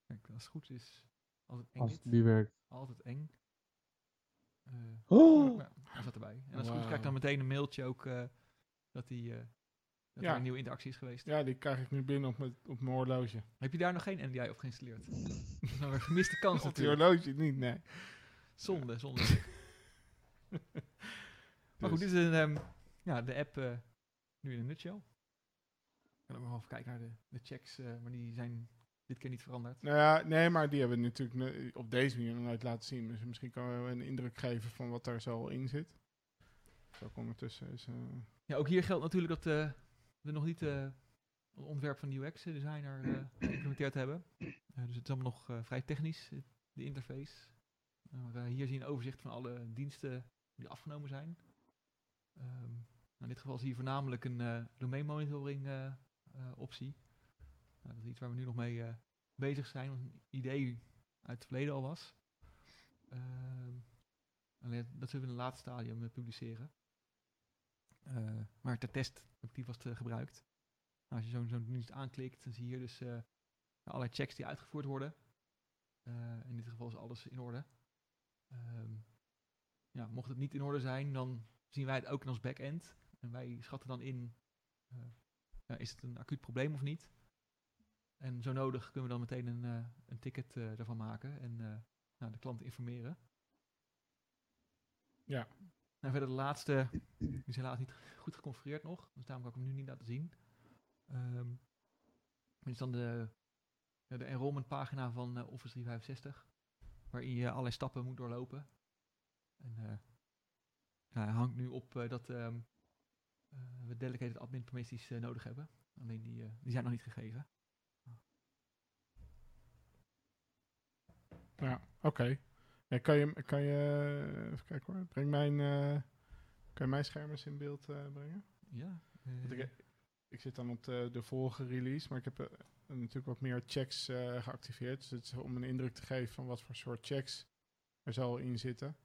kijk, als het goed is. Altijd eng. Als het niet werkt. Altijd eng. Eh, Oh. maar hij zat erbij. En als het goed is, krijg ik dan meteen een mailtje ook. eh, dat, die, eh, dat Ja. er een nieuwe interactie is geweest. Ja, die krijg ik nu binnen op mijn, op mijn horloge. Heb je daar nog geen NDI op geïnstalleerd? dat is nou een gemiste kans Op die natuurlijk. horloge niet, nee. Zonde, zonde. Maar goed, Dus- dit is een, ehm, ja, de app eh, nu in een nutshell. Ik kan ook nog even kijken naar de, de checks, eh, maar die zijn dit keer niet veranderd. Nou ja, nee, maar die hebben we natuurlijk ne- op deze manier nog nooit laten zien. Dus misschien kunnen we een indruk geven van wat daar zo in zit. Zo ondertussen is... eh, Ja, ook hier geldt natuurlijk dat eh, we nog niet eh, het ontwerp van de UX-designer eh, geïmplementeerd hebben. Eh, dus het is allemaal nog eh, vrij technisch, eh, de interface. Maar eh, hier zie je een overzicht van alle diensten die afgenomen zijn. Ehm, nou, in dit geval zie je voornamelijk een eh domain monitoring eh, eh, optie. Nou, dat is iets waar we nu nog mee eh, bezig zijn, wat een idee uit het verleden al was. Ehm, alleen dat zullen we in het laatste stadium eh, publiceren. Eh, maar ter test heb ik die eh, gebruikt. Nou, als je zo'n zo'n dienst aanklikt, dan zie je hier dus eh, allerlei checks die uitgevoerd worden. Eh, in dit geval is alles in orde. Ehm, ja, mocht het niet in orde zijn, dan zien wij het ook in ons backend. En wij schatten dan in, eh, ja, is het een acuut probleem of niet? En zo nodig kunnen we dan meteen een, eh, een ticket eh daarvan maken en eh, nou, de klant informeren. Ja. En verder de laatste, die is helaas niet goed geconfigureerd nog, dus daarom kan ik hem nu niet laten zien. Ehm dit is dan de, ja, de enrollment pagina van eh, Office 365, waarin je allerlei stappen moet doorlopen. En eh, hij hangt nu op eh, dat ehm, eh, we dedicated admin permissies eh, nodig hebben. Alleen die, eh, die zijn nog niet gegeven. Ja, oké. Ja, kan je, kan je, even kijken hoor, breng mijn, eh, kan je mijn scherm eens in beeld eh, brengen? Ja. Eh, ik, ik zit dan op de, de vorige release, maar ik heb eh, natuurlijk wat meer checks eh, geactiveerd. Dus het is om een indruk te geven van wat voor soort checks er zal in zitten.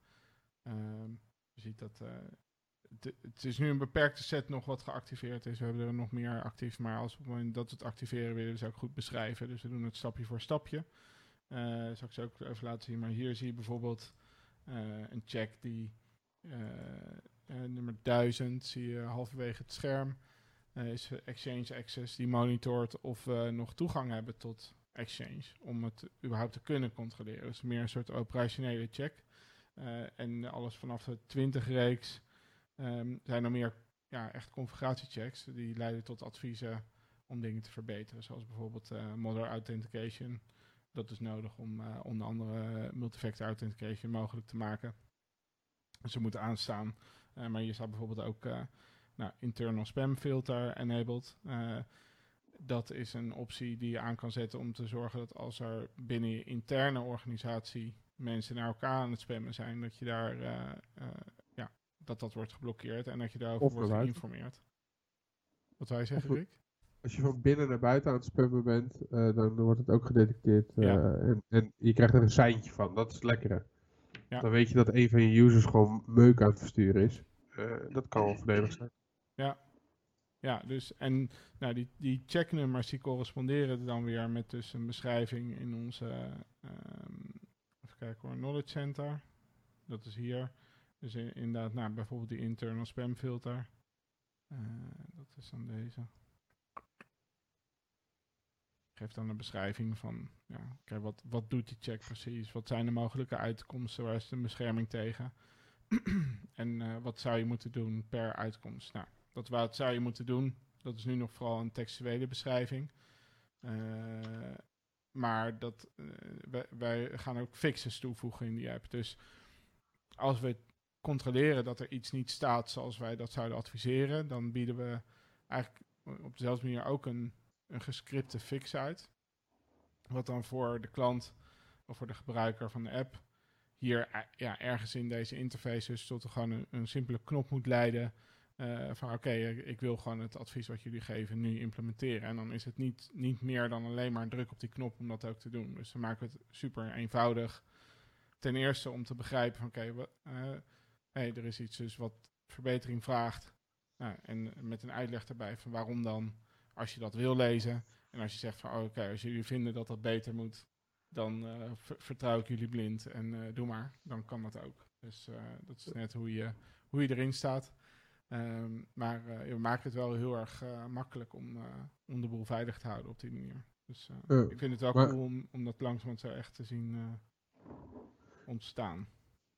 Ehm, je ziet dat eh, het, is nu een beperkte set nog wat geactiveerd is. We hebben er nog meer actief, maar als het moment dat we het activeren willen, we het ook goed beschrijven. Dus we doen het stapje voor stapje. Eh zal ik ze ook even laten zien. Maar hier zie je bijvoorbeeld eh, een check die eh, nummer 1000 zie je halverwege het scherm. is Exchange Access die monitort of we nog toegang hebben tot Exchange. Om het überhaupt te kunnen controleren. Dus meer een soort operationele check. En alles vanaf de 20 reeks ehm, zijn er meer ja, echt configuratiechecks. Die leiden tot adviezen om dingen te verbeteren. Zoals bijvoorbeeld eh Modern Authentication. Dat is nodig om eh, onder andere eh, multifactor authentication mogelijk te maken. Ze moeten aanstaan. Maar hier staat bijvoorbeeld ook nou, internal spam filter enabled. Dat is een optie die je aan kan zetten om te zorgen dat als er binnen je interne organisatie mensen naar elkaar aan het spammen zijn, dat je daar dat dat wordt geblokkeerd en dat je daarover Of wordt geïnformeerd. Wat wij zeggen, Rick? Als je van binnen naar buiten aan het spammen bent, eh, dan wordt het ook gedetecteerd. eh, Ja. en, en je krijgt er een seintje van. Dat is het lekkere. Ja. Dan weet je dat een van je users gewoon meuk aan het versturen is. Eh, dat kan wel voordelig zijn. Ja, dus en nou, die, die checknummers die corresponderen dan weer met dus een beschrijving in onze, ehm, even kijken hoor, knowledge center. Dat is hier. Dus in- inderdaad, nou, bijvoorbeeld die internal spam filter. Eh, dat is dan deze. Geeft dan een beschrijving van, ja, oké, wat, wat doet die check precies? Wat zijn de mogelijke uitkomsten? Waar is de bescherming tegen? en eh, wat zou je moeten doen per uitkomst? Nou, dat wat zou je moeten doen, dat is nu nog vooral een textuele beschrijving. Eh, maar dat, eh, wij, wij gaan ook fixes toevoegen in die app. Dus als we controleren dat er iets niet staat zoals wij dat zouden adviseren, dan bieden we eigenlijk op dezelfde manier ook een, een gescripte fix uit. Wat dan voor de klant of voor de gebruiker van de app hier eh, ja, ergens in deze interface dus tot gewoon een, een simpele knop moet leiden. eh, van oké, ik- wil gewoon het advies wat jullie geven nu implementeren. En dan is het niet, niet meer dan alleen maar druk op die knop om dat ook te doen. Dus we maken het super eenvoudig. Ten eerste om te begrijpen van oké, eh, hey, er is iets dus wat verbetering vraagt. Nou, en met een uitleg erbij van waarom dan, als je dat wil lezen. En als je zegt van oh, oké, als jullie vinden dat dat beter moet, dan eh, ver- vertrouw ik jullie blind en eh, doe maar. Dan kan dat ook. Dus eh, dat is net hoe je, hoe je erin staat. Ehm, maar we maken het wel heel erg makkelijk om, om de boel veilig te houden op die manier. Dus ik vind het wel cool om, om dat langzamerhand zo echt te zien ontstaan,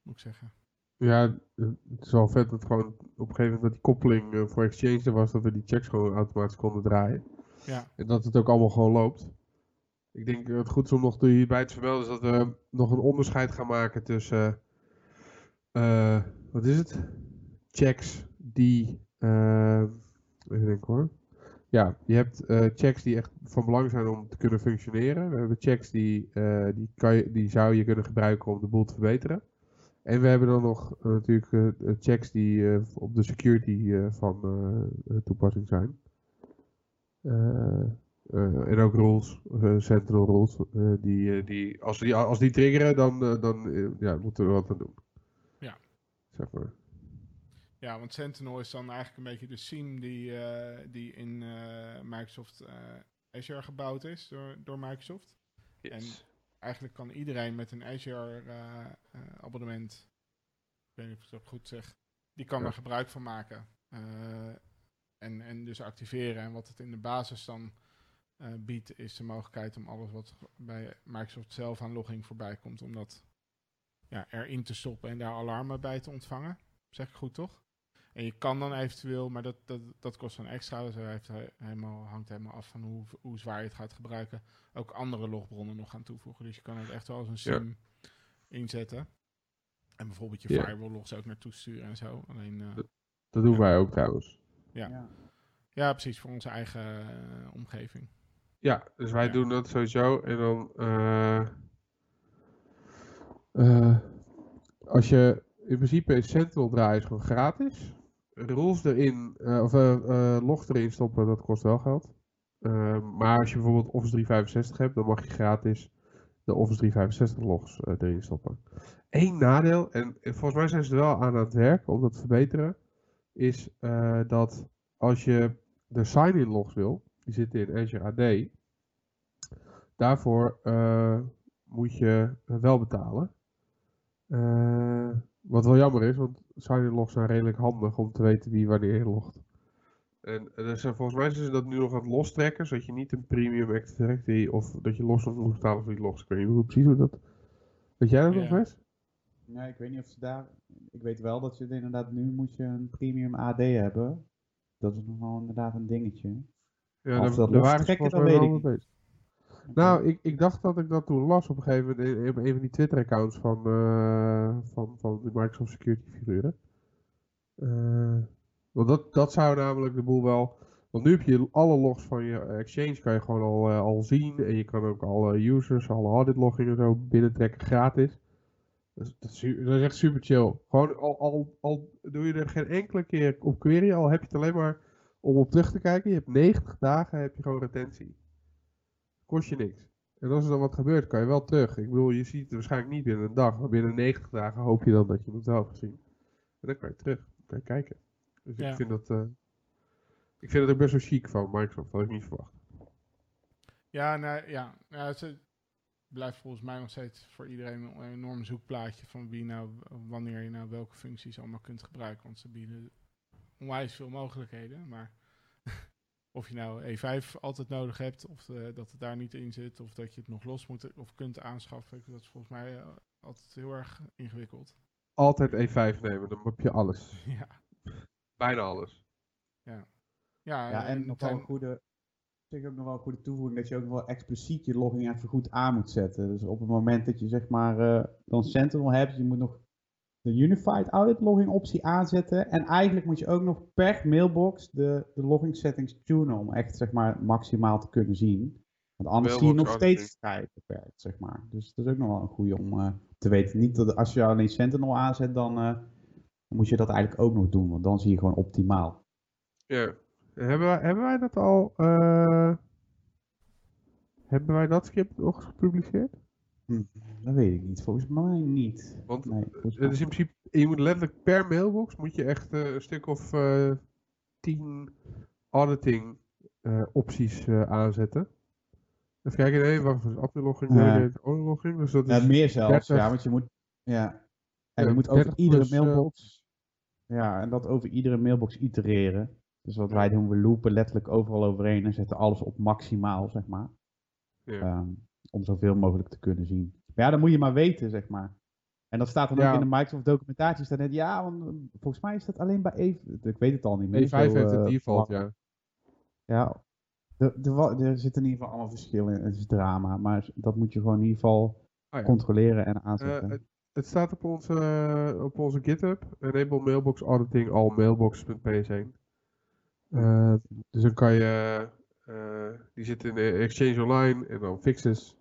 moet ik zeggen. Ja, eh, het is wel vet dat gewoon op een gegeven moment dat die koppeling eh, voor Exchange er was, dat we die checks gewoon automatisch konden draaien. Ja, En dat het ook allemaal gewoon loopt. Ik denk dat het goed is om nog hierbij te vermelden is dat we nog een onderscheid gaan maken tussen, eh, wat is het? Checks die eh, even denken hoor. Ja, je hebt eh, checks die echt van belang zijn om te kunnen functioneren. We hebben checks die, eh, die, kan je, die zou je kunnen gebruiken om de boel te verbeteren. En we hebben dan nog eh, natuurlijk eh, checks die eh, op de security eh, van eh, toepassing zijn. Eh, eh, en ook rules, central rules, eh, die, eh, die, als, die, als die triggeren, dan, dan ja, moeten we wat aan doen. Ja. Zeg maar. Ja, want Sentinel is dan eigenlijk een beetje de SIEM die, eh, die in eh, Microsoft eh, Azure gebouwd is door, door Microsoft. Yes. Eigenlijk kan iedereen met een Azure eh, eh, abonnement, ik weet niet of ik dat goed zeg, die kan Ja. er gebruik van maken. Eh, en, en dus activeren. En wat het in de basis dan biedt, is de mogelijkheid om alles wat bij Microsoft zelf aan logging voorbij komt, om dat ja, erin te stoppen en daar alarmen bij te ontvangen. Zeg ik goed, toch? En je kan dan eventueel, maar dat, dat, dat kost dan extra. Dus hij heeft helemaal, hangt helemaal af van hoe, hoe zwaar je het gaat gebruiken. Ook andere logbronnen nog gaan toevoegen. Dus je kan het echt wel als een Ja. sim inzetten. En bijvoorbeeld je Ja. firewall logs ook naartoe sturen en zo. Alleen, eh, Dat doen Ja. wij ook trouwens. Ja. Ja. ja, precies, voor onze eigen eh, omgeving. Ja, dus wij Ja. doen dat sowieso. En dan, eh, eh, als je, in principe is Sentinel draaien is gewoon gratis. Rules erin, eh, of eh, logs erin stoppen, dat kost wel geld. Eh, maar als je bijvoorbeeld Office 365 hebt, dan mag je gratis de Office 365 logs erin stoppen. Eén nadeel, en en volgens mij zijn ze er wel aan het werk om dat te verbeteren, is dat als je de sign-in logs wil, die zitten in Azure AD, daarvoor moet je wel betalen. Wat wel jammer is, want sign-in logs zijn redelijk handig om te weten wie wanneer je logt. En eh, volgens mij zijn ze dat nu nog aan het lostrekken, zodat je niet een premium Active of dat je los nog moet betalen voor die logs. Ik weet niet hoe precies hoe dat. Weet jij dat nog, Ja. Wes? Nee, ik weet niet of ze daar. Ik weet wel dat je het inderdaad nu moet je een premium AD hebben. Dat is nog wel inderdaad een dingetje. Ja, Of dat ze lostrekken, dat weet ik. Nou, ik, ik dacht dat ik dat toen las op een gegeven moment in, een van die Twitter-accounts van, eh, van, van die Microsoft Security figuren. Eh, want dat, dat zou namelijk de boel wel. Want nu heb je alle logs van je Exchange kan je gewoon al, eh, al zien. En je kan ook alle users, alle audit logging en zo binnentrekken gratis. Dus dat, is, dat is echt super chill. Gewoon al, al, al doe je er geen enkele keer op query, al heb je het alleen maar om op terug te kijken. Je hebt 90 dagen heb je gewoon retentie. Kost je niks. En als er dan wat gebeurt, kan je wel terug. Ik bedoel, je ziet het waarschijnlijk niet binnen een dag, maar binnen 90 dagen hoop je dan dat je het wel hebt gezien. En dan kan je terug. Dan kan je kijken. Dus Ja. ik vind dat. eh, ik vind het ook best wel chic van Microsoft, dat had ik niet verwacht. Ja, nou, ja. ja het blijft volgens mij nog steeds voor iedereen een enorm zoekplaatje van wie nou, wanneer je nou welke functies allemaal kunt gebruiken. Want ze bieden onwijs veel mogelijkheden. Maar of je nou E5 altijd nodig hebt, of eh, dat het daar niet in zit, of dat je het nog los moet of kunt aanschaffen, dat is volgens mij eh, altijd heel erg ingewikkeld. Altijd E5 nemen, dan heb je alles. ja. Bijna alles. Ja, Ja, en het nog wel een goede. Zeg ook nog wel een goede toevoeging dat je ook nog wel expliciet je logging even goed aan moet zetten. Dus op het moment dat je zeg maar eh, dan Sentinel hebt, je moet nog de Unified Audit logging optie aanzetten. En eigenlijk moet je ook nog per mailbox de, de logging settings tunen om echt zeg maar maximaal te kunnen zien. Want anders zie je nog steeds vrij beperkt, zeg maar. Dus dat is ook nog wel een goede om eh, te weten. Niet dat als je alleen Sentinel aanzet, dan, eh, dan moet je dat eigenlijk ook nog doen. Want dan zie je gewoon optimaal. Ja. Hebben wij, hebben wij dat al. eh, hebben wij dat script nog gepubliceerd? Hm, dat weet ik niet. Volgens mij niet. Want Nee, Het is in principe, je moet letterlijk per mailbox moet je echt eh, een stuk of eh, tien auditing eh, opties eh, aanzetten. Even kijken, nee, wacht eens, adminlogging, Ja. logging, dus dat Ja, is... meer zelfs. 30. Ja, want je moet. Ja. En Ja, je moet 30 over iedere plus, mailbox. Ja, en dat over iedere mailbox itereren. Dus wat wij doen, we loopen letterlijk overal overheen en zetten alles op maximaal, zeg maar. Ja. Ehm, om zoveel mogelijk te kunnen zien. Maar ja, dat moet je maar weten, zeg maar. En dat staat dan Ja. ook in de Microsoft documentatie. Staat net, ja, want eh, volgens mij is dat alleen bij even. Ik weet het al niet meer. E5 zo, heeft het eh, default, ja. Ja, er, er, er zit in ieder geval allemaal verschillen in. Het is drama, maar dat moet je gewoon in ieder geval Ah, ja. controleren en Eh, aanzetten. het, het staat op onze, op onze GitHub, enable mailbox auditing all mailbox.ps1. Eh, dus dan kan je, die zit in de Exchange Online en dan Fixes.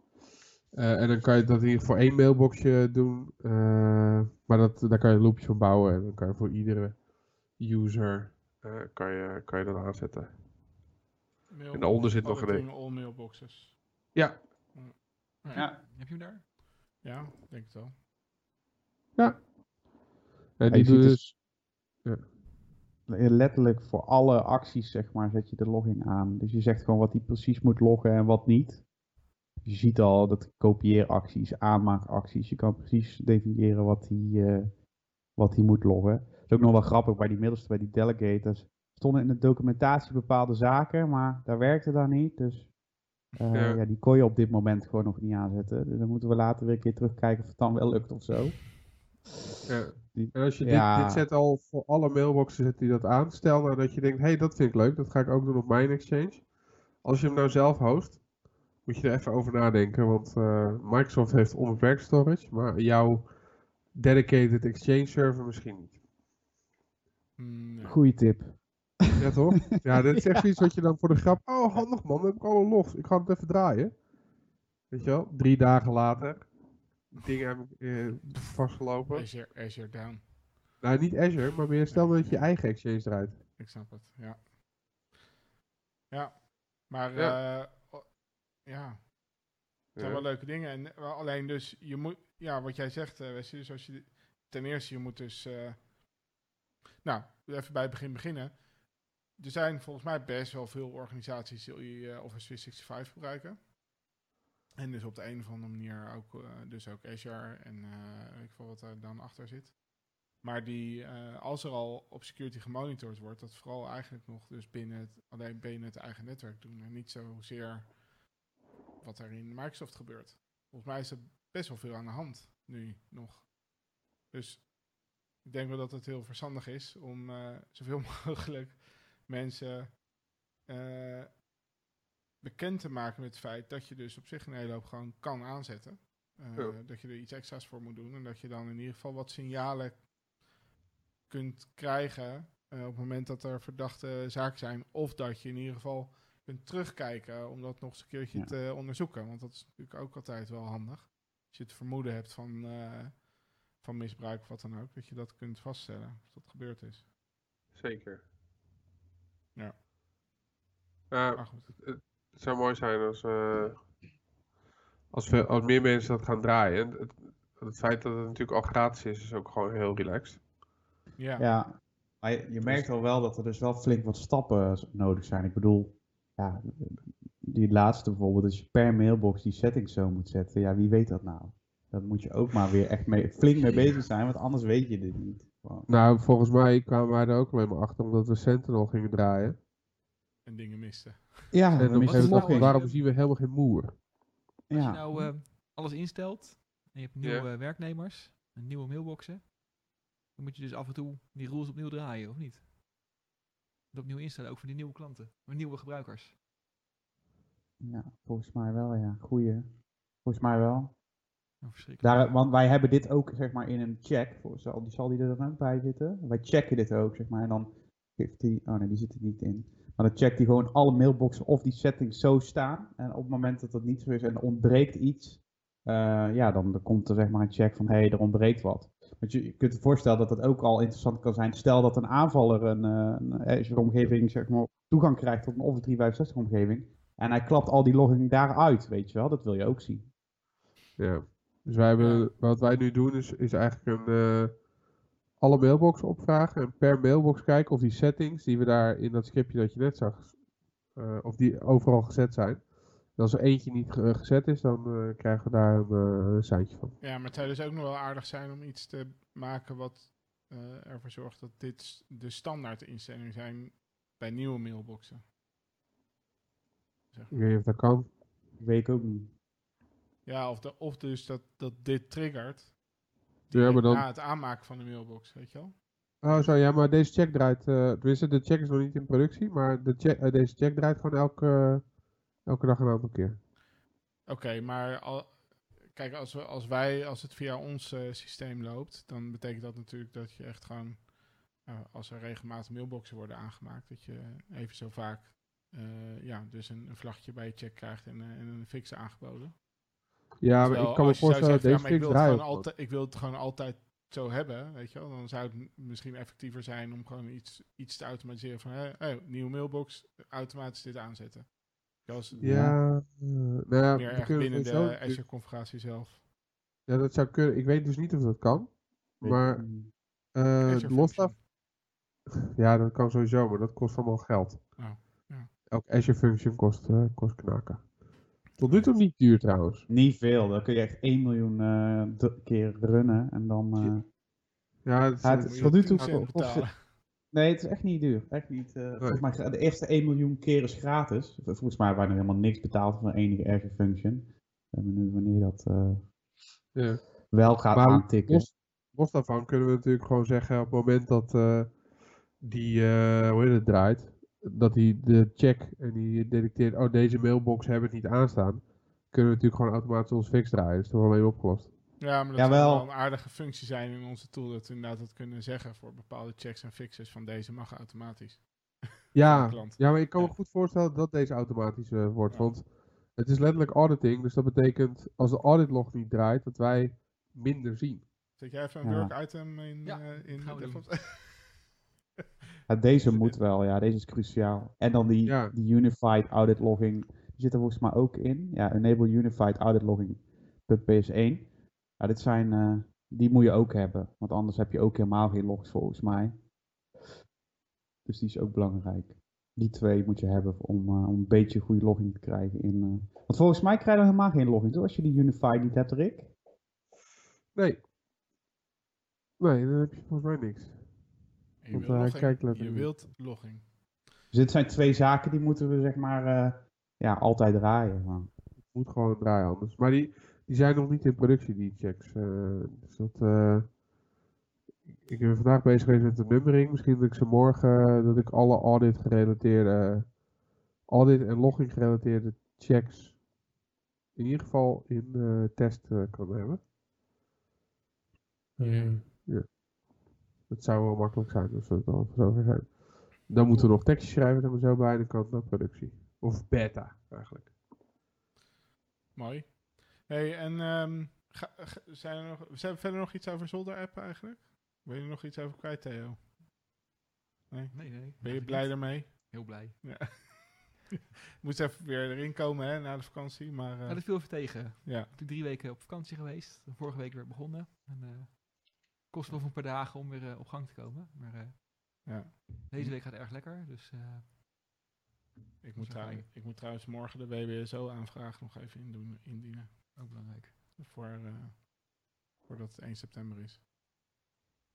Eh, en dan kan je dat hier voor één mailboxje doen. eh, maar dat, daar kan je loopjes van bouwen. En dan kan je voor iedere user eh, kan je, kan je dat aanzetten. Mail- En daaronder zit nog een- all mailboxes. Ja, Ja. Heb je hem daar? Ja, denk het wel. en je die doet dus- dus... letterlijk voor alle acties, zeg maar, zet je de logging aan. Dus je zegt gewoon wat hij precies moet loggen en wat niet. Je ziet al dat kopieeracties, aanmaakacties, je kan precies definiëren wat hij, eh, wat hij moet loggen. Dat is ook nog wel grappig bij die middelste, bij die delegators. stonden in de documentatie bepaalde zaken, maar daar werkte dan niet. Dus eh, Ja. ja. die kon je op dit moment gewoon nog niet aanzetten. Dus dan moeten we later weer een keer terugkijken of het dan wel lukt of zo. Ja. Die- En als je Ja. dit, dit zet al voor alle mailboxen zet hij dat aan. Stel nou dat je denkt, hé, hey, dat vind ik leuk, dat ga ik ook doen op mijn exchange. Als je hem nou zelf host, moet je er even over nadenken, want eh, Microsoft heeft onbeperkt storage, maar jouw dedicated exchange server misschien niet. Nee. Goeie tip. Ja toch? Ja, dit is echt iets wat je dan voor de grap, oh handig man, dan heb ik alle logs, ik ga het even draaien. Weet je wel, drie dagen later, dingen heb ik eh, vastgelopen. Azure, Azure down. Nou, niet Azure, maar meer stel dat je je eigen exchange draait. Ik snap het, ja. Ja, maar Ja. ja, ja het zijn wel leuke dingen. En wel alleen dus, je moet, ja, wat jij zegt, eh Wesley, dus als je, ten eerste, je moet dus, eh, nou, even bij het begin beginnen. Er zijn volgens mij best wel veel organisaties die eh, Office 365 gebruiken. En dus op de een of andere manier ook, eh, dus ook Azure en eh weet ik veel wat er dan achter zit. Maar die, eh, als er al op security gemonitord wordt, dat vooral eigenlijk nog dus binnen het, alleen binnen het eigen netwerk doen. En niet zozeer wat er in Microsoft gebeurt. Volgens mij is er best wel veel aan de hand nu nog. Dus ik denk wel dat het heel verstandig is om eh, zoveel mogelijk mensen eh, bekend te maken met het feit dat je dus op zich een hele hoop gewoon kan aanzetten. Eh, Ja. Dat je er iets extra's voor moet doen en dat je dan in ieder geval wat signalen kunt krijgen op het moment dat er verdachte zaken zijn. Of dat je in ieder geval kunt terugkijken om dat nog eens een keertje Ja. te onderzoeken. Want dat is natuurlijk ook altijd wel handig. Als je het vermoeden hebt van, eh, van misbruik of wat dan ook, dat je dat kunt vaststellen of dat gebeurd is. Zeker. Ja. Maar goed. het zou mooi zijn als, eh, als, veel, als meer mensen dat gaan draaien. En Het, het feit dat het natuurlijk al gratis is, is ook gewoon heel relaxed. Ja. Ja, maar je, je merkt al wel dat er dus wel flink wat stappen nodig zijn. Ik bedoel, ja, die laatste bijvoorbeeld, dat je per mailbox die settings zo moet zetten. Ja, wie weet dat nou? Dat moet je ook maar weer echt mee, flink mee bezig zijn, want anders weet je dit niet. Nou, volgens mij kwamen wij er ook alleen maar achter omdat we Sentinel gingen draaien. En dingen misten. Ja, en dan nou waarom zien we helemaal geen moer? Als je nou eh, alles instelt en je hebt nieuwe werknemers en nieuwe mailboxen, dan moet je dus af en toe die rules opnieuw draaien, of niet? Het opnieuw instellen, ook voor die nieuwe klanten, voor nieuwe gebruikers. ja, volgens mij wel, ja. Goeie. Volgens mij wel. Daar, want wij hebben dit ook, zeg maar, in een check. Voor, zal, die, zal die er dan ook bij zitten? Wij checken dit ook, zeg maar. En dan geeft die... Oh nee, die zit er niet in. Maar dan checkt hij gewoon alle mailboxen of die settings zo staan. En op het moment dat dat niet zo is en er ontbreekt iets... eh, ja, dan, dan komt er zeg maar een check van... Hé, hey, er ontbreekt wat. Want je, je kunt je voorstellen dat dat ook al interessant kan zijn. Stel dat een aanvaller een, eh, een Azure-omgeving, zeg maar, toegang krijgt tot een Office 365-omgeving. En hij klapt al die logging daaruit, weet je wel. Dat wil je ook zien. Ja. Dus wij hebben, wat wij nu doen is, is eigenlijk een, eh, alle mailboxen opvragen en per mailbox kijken of die settings die we daar in dat scriptje dat je net zag, eh, of die overal gezet zijn. En als er eentje niet ge- gezet is, dan eh, krijgen we daar een, eh, seintje van. Ja, maar het zou dus ook nog wel aardig zijn om iets te maken wat eh, ervoor zorgt dat dit de standaard instellingen zijn bij nieuwe mailboxen. Ik weet niet of dat kan. weet ik ook niet. Ja, of, de, of dus dat, dat dit triggert Ja, maar dan- na het aanmaken van de mailbox, weet je wel? Oh, zo ja, maar deze check draait. eh tenminste, de check is nog niet in productie, maar de check, eh, deze check draait gewoon elke, elke dag een aantal keer. Oké, maar al, kijk, als, we, als wij, als het via ons eh, systeem loopt, dan betekent dat natuurlijk dat je echt gewoon, ja, als er regelmatig mailboxen worden aangemaakt, dat je even zo vaak eh, ja, dus een, een vlaggetje bij je check krijgt en, eh, en een fix aangeboden. Ja, maar ik kan me voorstellen dat ja, deze maar ik fix wil, het draaien. gewoon altijd, ik wil het gewoon altijd zo hebben, weet je wel. Dan zou het misschien effectiever zijn om gewoon iets, iets te automatiseren van, hé, hey, nieuwe mailbox, automatisch dit aanzetten. Ja, als Ja, nou ja, meer echt binnen de Azure-configuratie zelf. Ja, dat zou kunnen. Ik weet dus niet of dat kan. Maar Azure los daarvan... Ja, dat kan sowieso, maar dat kost allemaal geld. Oh, ja. Elk Azure Function kost, eh, kost knaken. Tot nu toe niet duur trouwens. Niet veel, dan kun je echt 1 miljoen eh, keer runnen en dan... eh, Ja, het, Ja, het het- tot nu toe 10 kost- cent kost betalen. Nee, het is echt niet duur. Echt niet. eh, volgens mij, de eerste 1 miljoen keer is gratis. Volgens mij wij nog helemaal niks betaald voor een enige Azure Function. Ik ben benieuwd wanneer dat eh, ja. wel gaat Maar aantikken. los, los daarvan kunnen we natuurlijk gewoon zeggen op het moment dat eh, die, hoe heet het, draait, dat hij de check en die detecteert, oh deze mailbox hebben het niet aanstaan, kunnen we natuurlijk gewoon automatisch ons fix draaien. Dat is toch wel even opgelost. Ja, maar dat Jawel. zou wel een aardige functie zijn in onze tool, dat we inderdaad dat kunnen zeggen voor bepaalde checks en fixes van deze mag automatisch. Ja, ja, maar ik kan me Ja. goed voorstellen dat deze automatisch eh, wordt, Ja. want het is letterlijk auditing, dus dat betekent als de audit log niet draait, dat wij minder zien. Zet jij even een Ja. work item in, Ja, eh, in? Ja, deze moet wel, ja, deze is cruciaal. En dan die, Ja. die Unified Audit Logging, die zit er volgens mij ook in. Ja, Enable Unified Audit Logging .ps1. Ja, dit zijn, eh, die moet je ook hebben, want anders heb je ook helemaal geen logs volgens mij. Dus die is ook belangrijk. Die twee moet je hebben om, eh, om een beetje goede logging te krijgen. In, eh, Want volgens mij krijg je helemaal geen logging, toch? Als je die Unified niet hebt, Rick. Nee. Nee, dan heb je volgens mij niks. Je, Want, wil logging, kijk letterlijk je wilt logging. Dus dit zijn twee zaken die moeten we zeg maar eh, ja, altijd draaien. Maar- moet gewoon draaien anders. Maar die, die zijn nog niet in productie, die checks. eh, dus dat, eh, ik ben vandaag bezig geweest met de nummering. Misschien dat ik ze morgen, eh, dat ik alle audit gerelateerde, audit en logging gerelateerde checks in ieder geval in test kan hebben. Eh, ja. Dat zou wel makkelijk zijn als we het al zover zijn. Dan moeten we nog tekstjes schrijven en zo bij, dan kan het naar productie. Of beta, eigenlijk. Mooi. Hey, en ehm, ga- ga- zijn er nog, zijn er verder nog iets over Zolder app eigenlijk? Wil je er nog iets over kwijt, Theo? Nee? Nee, nee. Ben je blij daarmee? Heel blij. Moest even weer erin komen hè, na de vakantie, maar eh, Ja, dat viel even tegen. ja. Ik ben drie weken op vakantie geweest. Vorige week weer begonnen. En, eh kost wel een paar dagen om weer eh, op gang te komen. Maar eh, ja. deze week gaat erg lekker. Dus eh, Ik, moet ik moet trouwens morgen de WBSO-aanvraag nog even indoen, indienen. Ook belangrijk. Voor, eh, voordat het 1 september is.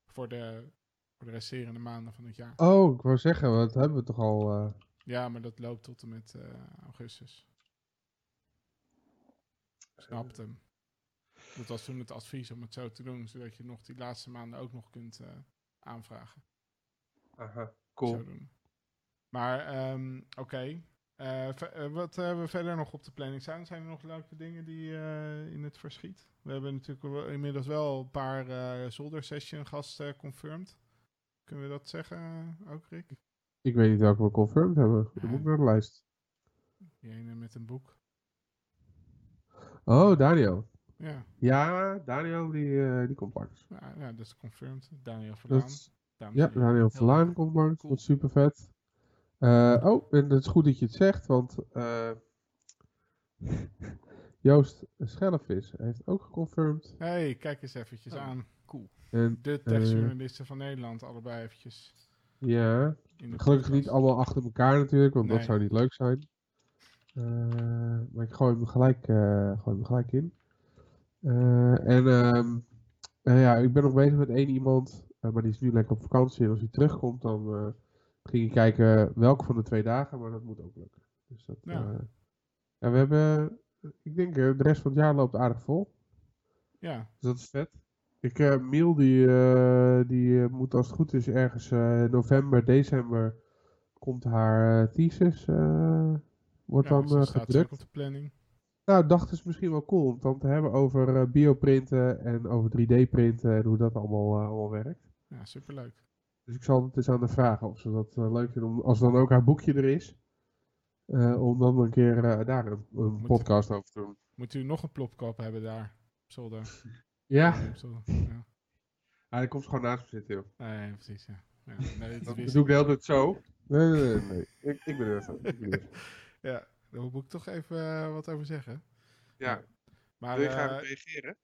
Voor de, voor de resterende maanden van het jaar. Oh, ik wou zeggen, dat hebben we toch al. eh, Ja, maar dat loopt tot en met eh, augustus. Snapt hem. Dat was toen het advies om het zo te doen, zodat je nog die laatste maanden ook nog kunt eh, aanvragen. Aha, doen. Maar, ehm, oké. Ve- eh, wat hebben we verder nog op de planning staan? Zijn er nog leuke dingen die eh, in het verschiet? We hebben natuurlijk inmiddels wel een paar eh zolder session gasten confirmed. Kunnen we dat zeggen eh, ook, Rick? Ik weet niet welke we confirmed hebben. Dan moet ik naar de lijst. Die ene met een boek. Oh, Daniel. Ja, Ja, Daniel die, eh, die komt langs. ja, ja dat is confirmed. Daniel dames ja. Daniel Verlaan komt langs. Cool. Dat is super vet. Oh, en het is goed dat je het zegt, want eh, Joost Schellevis heeft ook geconfirmed. hey, kijk eens eventjes Oh. aan. En De tekstjournalisten van Nederland, allebei eventjes. ja, gelukkig niet allemaal achter elkaar natuurlijk, want dat zou niet leuk zijn. Eh, maar ik gooi hem gelijk, eh, gooi hem gelijk in. Eh, en ehm, eh, ja, ik ben nog bezig met één iemand, eh, maar die is nu lekker op vakantie. En als hij terugkomt, dan eh, ging ik kijken welke van de twee dagen, maar dat moet ook lukken. Dus dat, Ja. ja. ja, we hebben, ik denk eh, de rest van het jaar loopt aardig vol. Ja, Dus dat is vet. Ik, eh Miel, die, eh, die eh, moet als het goed is ergens eh, november, december, komt haar eh, thesis, eh, wordt ja, dan eh, gedrukt. op de planning. Nou, dacht is misschien wel cool om dan te hebben over eh, bioprinten en over 3D-printen en hoe dat allemaal, eh, allemaal werkt. Ja, superleuk. Dus ik zal het eens aan de vragen of ze dat eh, leuk vinden. Om, als dan ook haar boekje er is. eh, om dan een keer eh, daar een, een Moet- podcast over te doen. Moet u nog een plopkap hebben daar? Op zolder. Ja, Op zolder, Ja. hij komt gewoon naast me zitten, joh. Nee, precies, ja. ja nee, Dat wist doe ik de hele tijd zo. Nee, nee, nee. nee. Ik, ik ben er even. Ik ben er even. Ja, daar moet ik toch even wat over zeggen. Ja, Maar, wil je eh, graag reageren?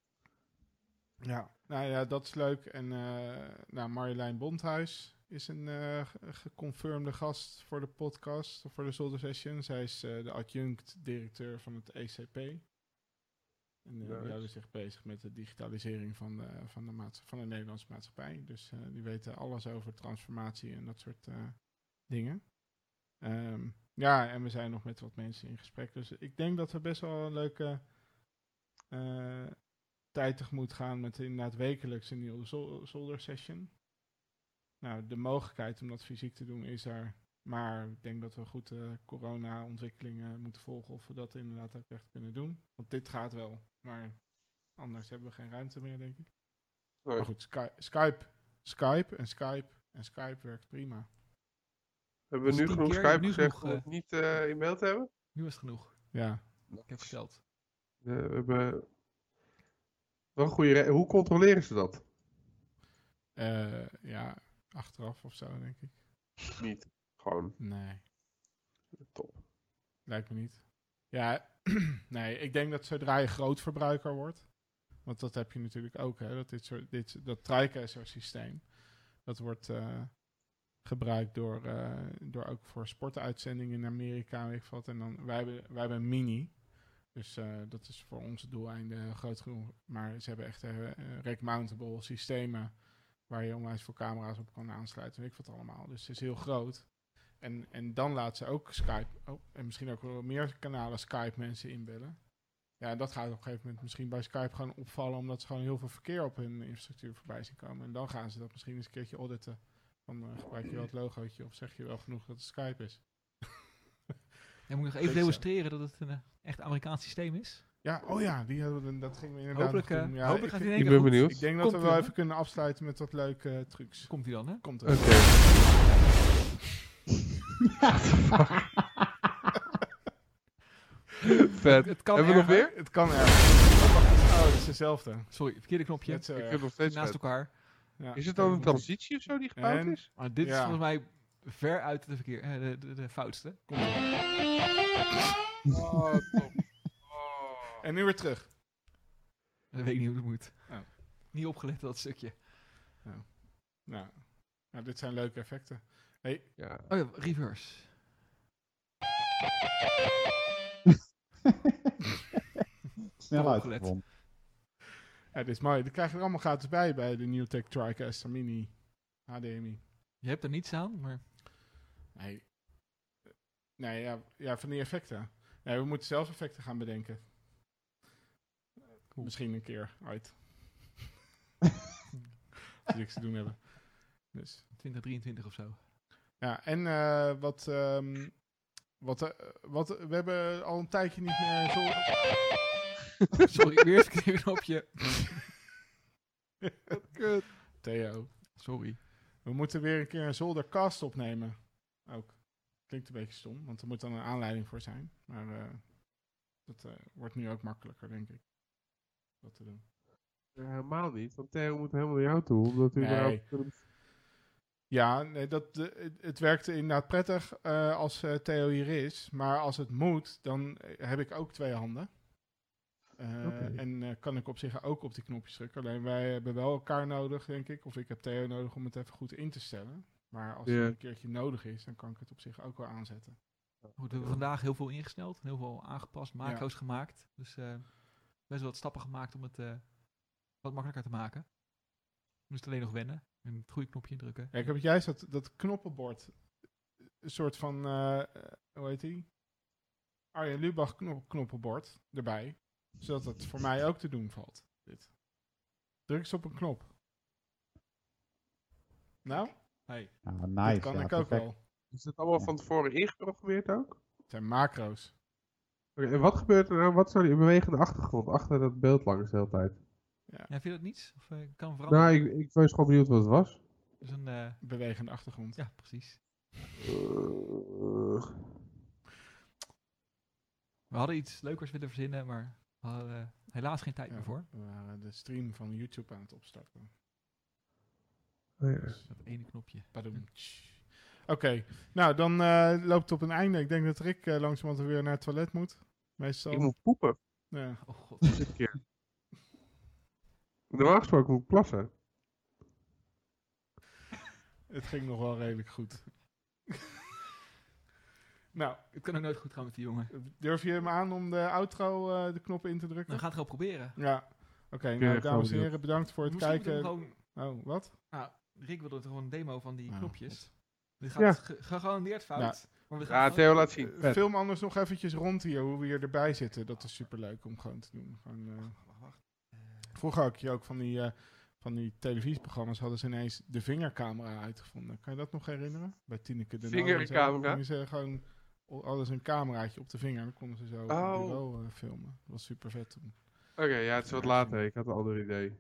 Ja, nou ja, dat is leuk. En eh nou, Marjolein Bondhuis is een eh, ge- geconfirmde gast voor de podcast, voor de Zolder Session. Zij is eh, de adjunct-directeur van het ECP. En Nice. die houden zich bezig met de digitalisering van de, van de, van de Nederlandse maatschappij. Dus die weten alles over transformatie en dat soort dingen. Ehm, ja, en we zijn nog met wat mensen in gesprek. Dus ik denk dat we best wel een leuke tijd tegemoet gaan met inderdaad wekelijks een nieuwe zolder session. Nou, de mogelijkheid om dat fysiek te doen is er. Maar ik denk dat we goed de corona-ontwikkelingen moeten volgen of we dat inderdaad ook echt kunnen doen. Want dit gaat wel, maar anders hebben we geen ruimte meer, denk ik. Nee. Maar goed, Sky- Skype, Skype en Skype en Skype werkt prima. Hebben we nu genoeg keer, Skype nu gezegd genoeg, om eh, het niet eh, in beeld te hebben? Nu is het genoeg. Ja, Ik heb verteld. Eh, we hebben wel een goede Hoe controleren ze dat? Eh, ja, achteraf of zo, denk ik. Niet. Gewoon Nee. top. Lijkt me niet. Ja, nee, ik denk dat zodra je grootverbruiker wordt, want dat heb je natuurlijk ook, hè, dat dit soort, dit, dat TriCaster systeem, dat wordt eh, gebruikt door, eh, door ook voor sportuitzendingen in Amerika, weet ik wat. En dan, wij hebben, wij hebben mini, dus eh, dat is voor onze doeleinden groot genoeg. Maar ze hebben echt uh, rack-mountable systemen waar je onwijs voor camera's op kan aansluiten, weet ik wat allemaal. Dus het is heel groot. En, en dan laat ze ook Skype, oh, en misschien ook meer kanalen Skype mensen inbellen. Ja, dat gaat op een gegeven moment misschien bij Skype gewoon opvallen, omdat ze gewoon heel veel verkeer op hun infrastructuur voorbij zien komen. En dan gaan ze dat misschien eens een keertje auditen. Van gebruik je wel het logootje of zeg je wel genoeg dat het Skype is. En moet ik nog even demonstreren dat het een uh, echt Amerikaans systeem is? Ja, oh ja, die hadden, dat gingen we inderdaad Hopelijk, nog uh, doen. Ja, hopelijk ik, gaat hij in één ben keer benieuwd. ik denk dat we wel dan, even kunnen afsluiten met wat leuke uh, trucs. Komt hij dan, hè? Komt Oké. er. Vet. Het kan Hebben we nog weer? Het kan er. Oh, dat is dezelfde. Sorry, verkeerde knopje. Net zo Ik het nog steeds Naast vet. elkaar. Ja. Is het dan een transitie of zo die gebouwd En- is? Maar dit is volgens mij ver uit de, verkeer, eh, de, de, de foutste. Komt er. Oh, top. Oh. En nu weer terug. Dat weet ik niet hoe het moet. Oh. Niet opgelet dat stukje. Nou, nou, dit zijn leuke effecten. Hey, Ja. Oh ja, reverse. Snel uitgevonden. ja, dit is mooi. Die krijg je er allemaal gratis bij bij de Newtek TriCaster Mini HDMI. Je hebt er niets aan, maar Nee. Nee, ja, ja, van die effecten. Nee, we moeten zelf effecten gaan bedenken. Misschien een keer uit. Als niks te doen hebben. Dus. 2023 of zo. Ja, en eh, wat, ehm, wat, eh, wat, we hebben al een tijdje niet meer zo... Sorry, weer verkeerde knopje. Kut. Theo. Sorry. We moeten weer een keer een zoldercast opnemen. Ook. Klinkt een beetje stom, want er moet dan een aanleiding voor zijn. Maar eh, dat eh, wordt nu ook makkelijker, denk ik. Dat te doen. Ja, helemaal niet, want Theo moet helemaal naar jou toe. Omdat u Nee. Ja, nee, dat, de, het, werkt inderdaad prettig eh, als Theo hier is. Maar als het moet, dan heb ik ook twee handen. En kan ik op zich ook op die knopjes drukken. Alleen wij hebben wel elkaar nodig, denk ik. Of ik heb Theo nodig om het even goed in te stellen. Maar als Ja. het een keertje nodig is, dan kan ik het op zich ook wel aanzetten. Goed, we hebben vandaag heel veel ingesneld, heel veel aangepast, macro's gemaakt. Dus eh, best wel wat stappen gemaakt om het eh, wat makkelijker te maken. We moesten alleen nog wennen en het goede knopje indrukken. Ja, ik heb juist dat, dat knoppenbord. Een soort van, eh, eh, hoe heet die? Arjen Lubach knop, knoppenbord erbij. Zodat het voor mij ook te doen valt. Dit. Druk eens op een knop. Nou, Hey. Nou, dat nice. kan ja, ik ook perfect. wel. Is dat allemaal van tevoren ingeprogrammeerd ook? Het zijn macro's. Oké, en wat gebeurt er nou? Wat zou die bewegende achtergrond achter dat beeld langs de hele tijd? Ja, vind je dat niets? Of eh, kan veranderen? Nou, ik, ik was gewoon benieuwd wat het was. Dus een, eh, Bewegende achtergrond. ja, precies. Eh, We hadden iets leukers willen verzinnen, maar we hadden helaas geen tijd Ja, meer voor. We waren de stream van YouTube aan het opstarten. Oh ja. Dus dat ene knopje. Padoem. Oké, nou dan eh, loopt het op een einde. Ik denk dat Rick eh, langzamerhand weer naar het toilet moet. Meestal. Ik moet poepen, Ja. Oh god. dit keer. Normaal gesproken moet ik plassen. Het ging nog wel redelijk goed. nou, Het kan ook nooit goed gaan met die jongen. durf je hem aan om de outro eh, de knop in te drukken? Dan gaat het gewoon proberen. Ja. Oké, nou dames en heren, bedankt voor het Misschien kijken. Gewoon, Oh, wat? nou, Rick wilde toch gewoon een demo van die knopjes. Dit gaat Ja. ge- gegarandeerd fout. Ja. Maar we gaan Ja, Theo laat zien. Eh. Film anders nog eventjes rond hier, hoe we hier erbij zitten. Dat is superleuk om gewoon te doen. Gewoon, eh, Wacht, wacht. Eh, Vroeger had je ook van die, eh, van die televisieprogramma's hadden ze ineens de vingercamera uitgevonden. Kan je dat nog herinneren? Bij Tineke de. Vingercamera? Ze gewoon ze een cameraatje op de vinger en dan konden ze zo Oh. het bureau eh, filmen. Dat was super vet toen. Oké, ja, het is wat later. Ik had een ander idee.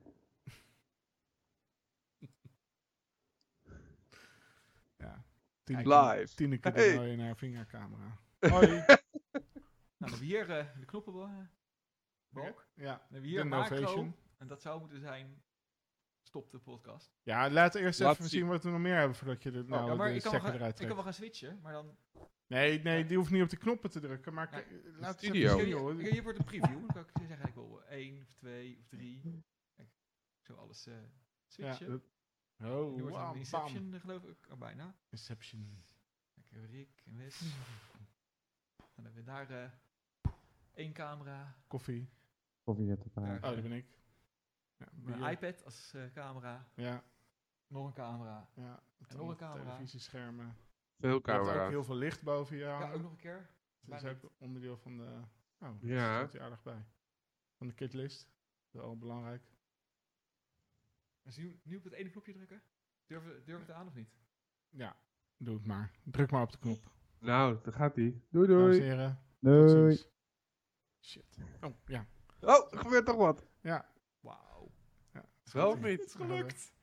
Tineke, Live. Tineke de Hey. In haar vingercamera. Hoi. Nou, dan hebben we hier eh, de knoppenbalk. Ja. Dan hebben we hier De macro. Novation. En dat zou moeten zijn... Stop de podcast. Ja, laat eerst Laat even zien. zien wat we nog meer hebben voordat je de, nou, ja, maar de ik kan, wel stekker gaan, eruit ik kan trekt. wel gaan switchen, maar dan... Nee, nee, die hoeft niet op de knoppen te drukken. Maar Ja, laat eens studio. even zien, Hier, joh. hier, hier wordt een preview. Dan kan ik zeggen, ik wil 1 of 2 of 3. Kijk, zo alles eh switchen. Ja, Oh, een bam. Inception, geloof ik. Oh, bijna. Inception. Kijk, Rick en Wes. Dan hebben we daar eh één camera. Koffie. Koffie zet erbij. Daar. Oh, dat ben ik. Ja, Mijn bier. iPad als eh, camera. Ja, Nog een camera. ja. En nog een camera. Televisieschermen. Veel hebt ook camera's. heel veel licht boven je Ja, ook nog een keer. Dat is ook onderdeel van de... Oh, Ja. ja. staat hier aardig bij. Van de kitlist. Wel belangrijk. Dus nu, nu op het ene knopje drukken. Durf, durf het aan of niet? Ja, doe het maar. Druk maar op de knop. Nou, daar gaat hij. Doei doei. heren, Doei. Shit. Oh, ja. Oh, er gebeurt toch wat. Ja. Wauw. ja. Wel niet. Het is gelukt.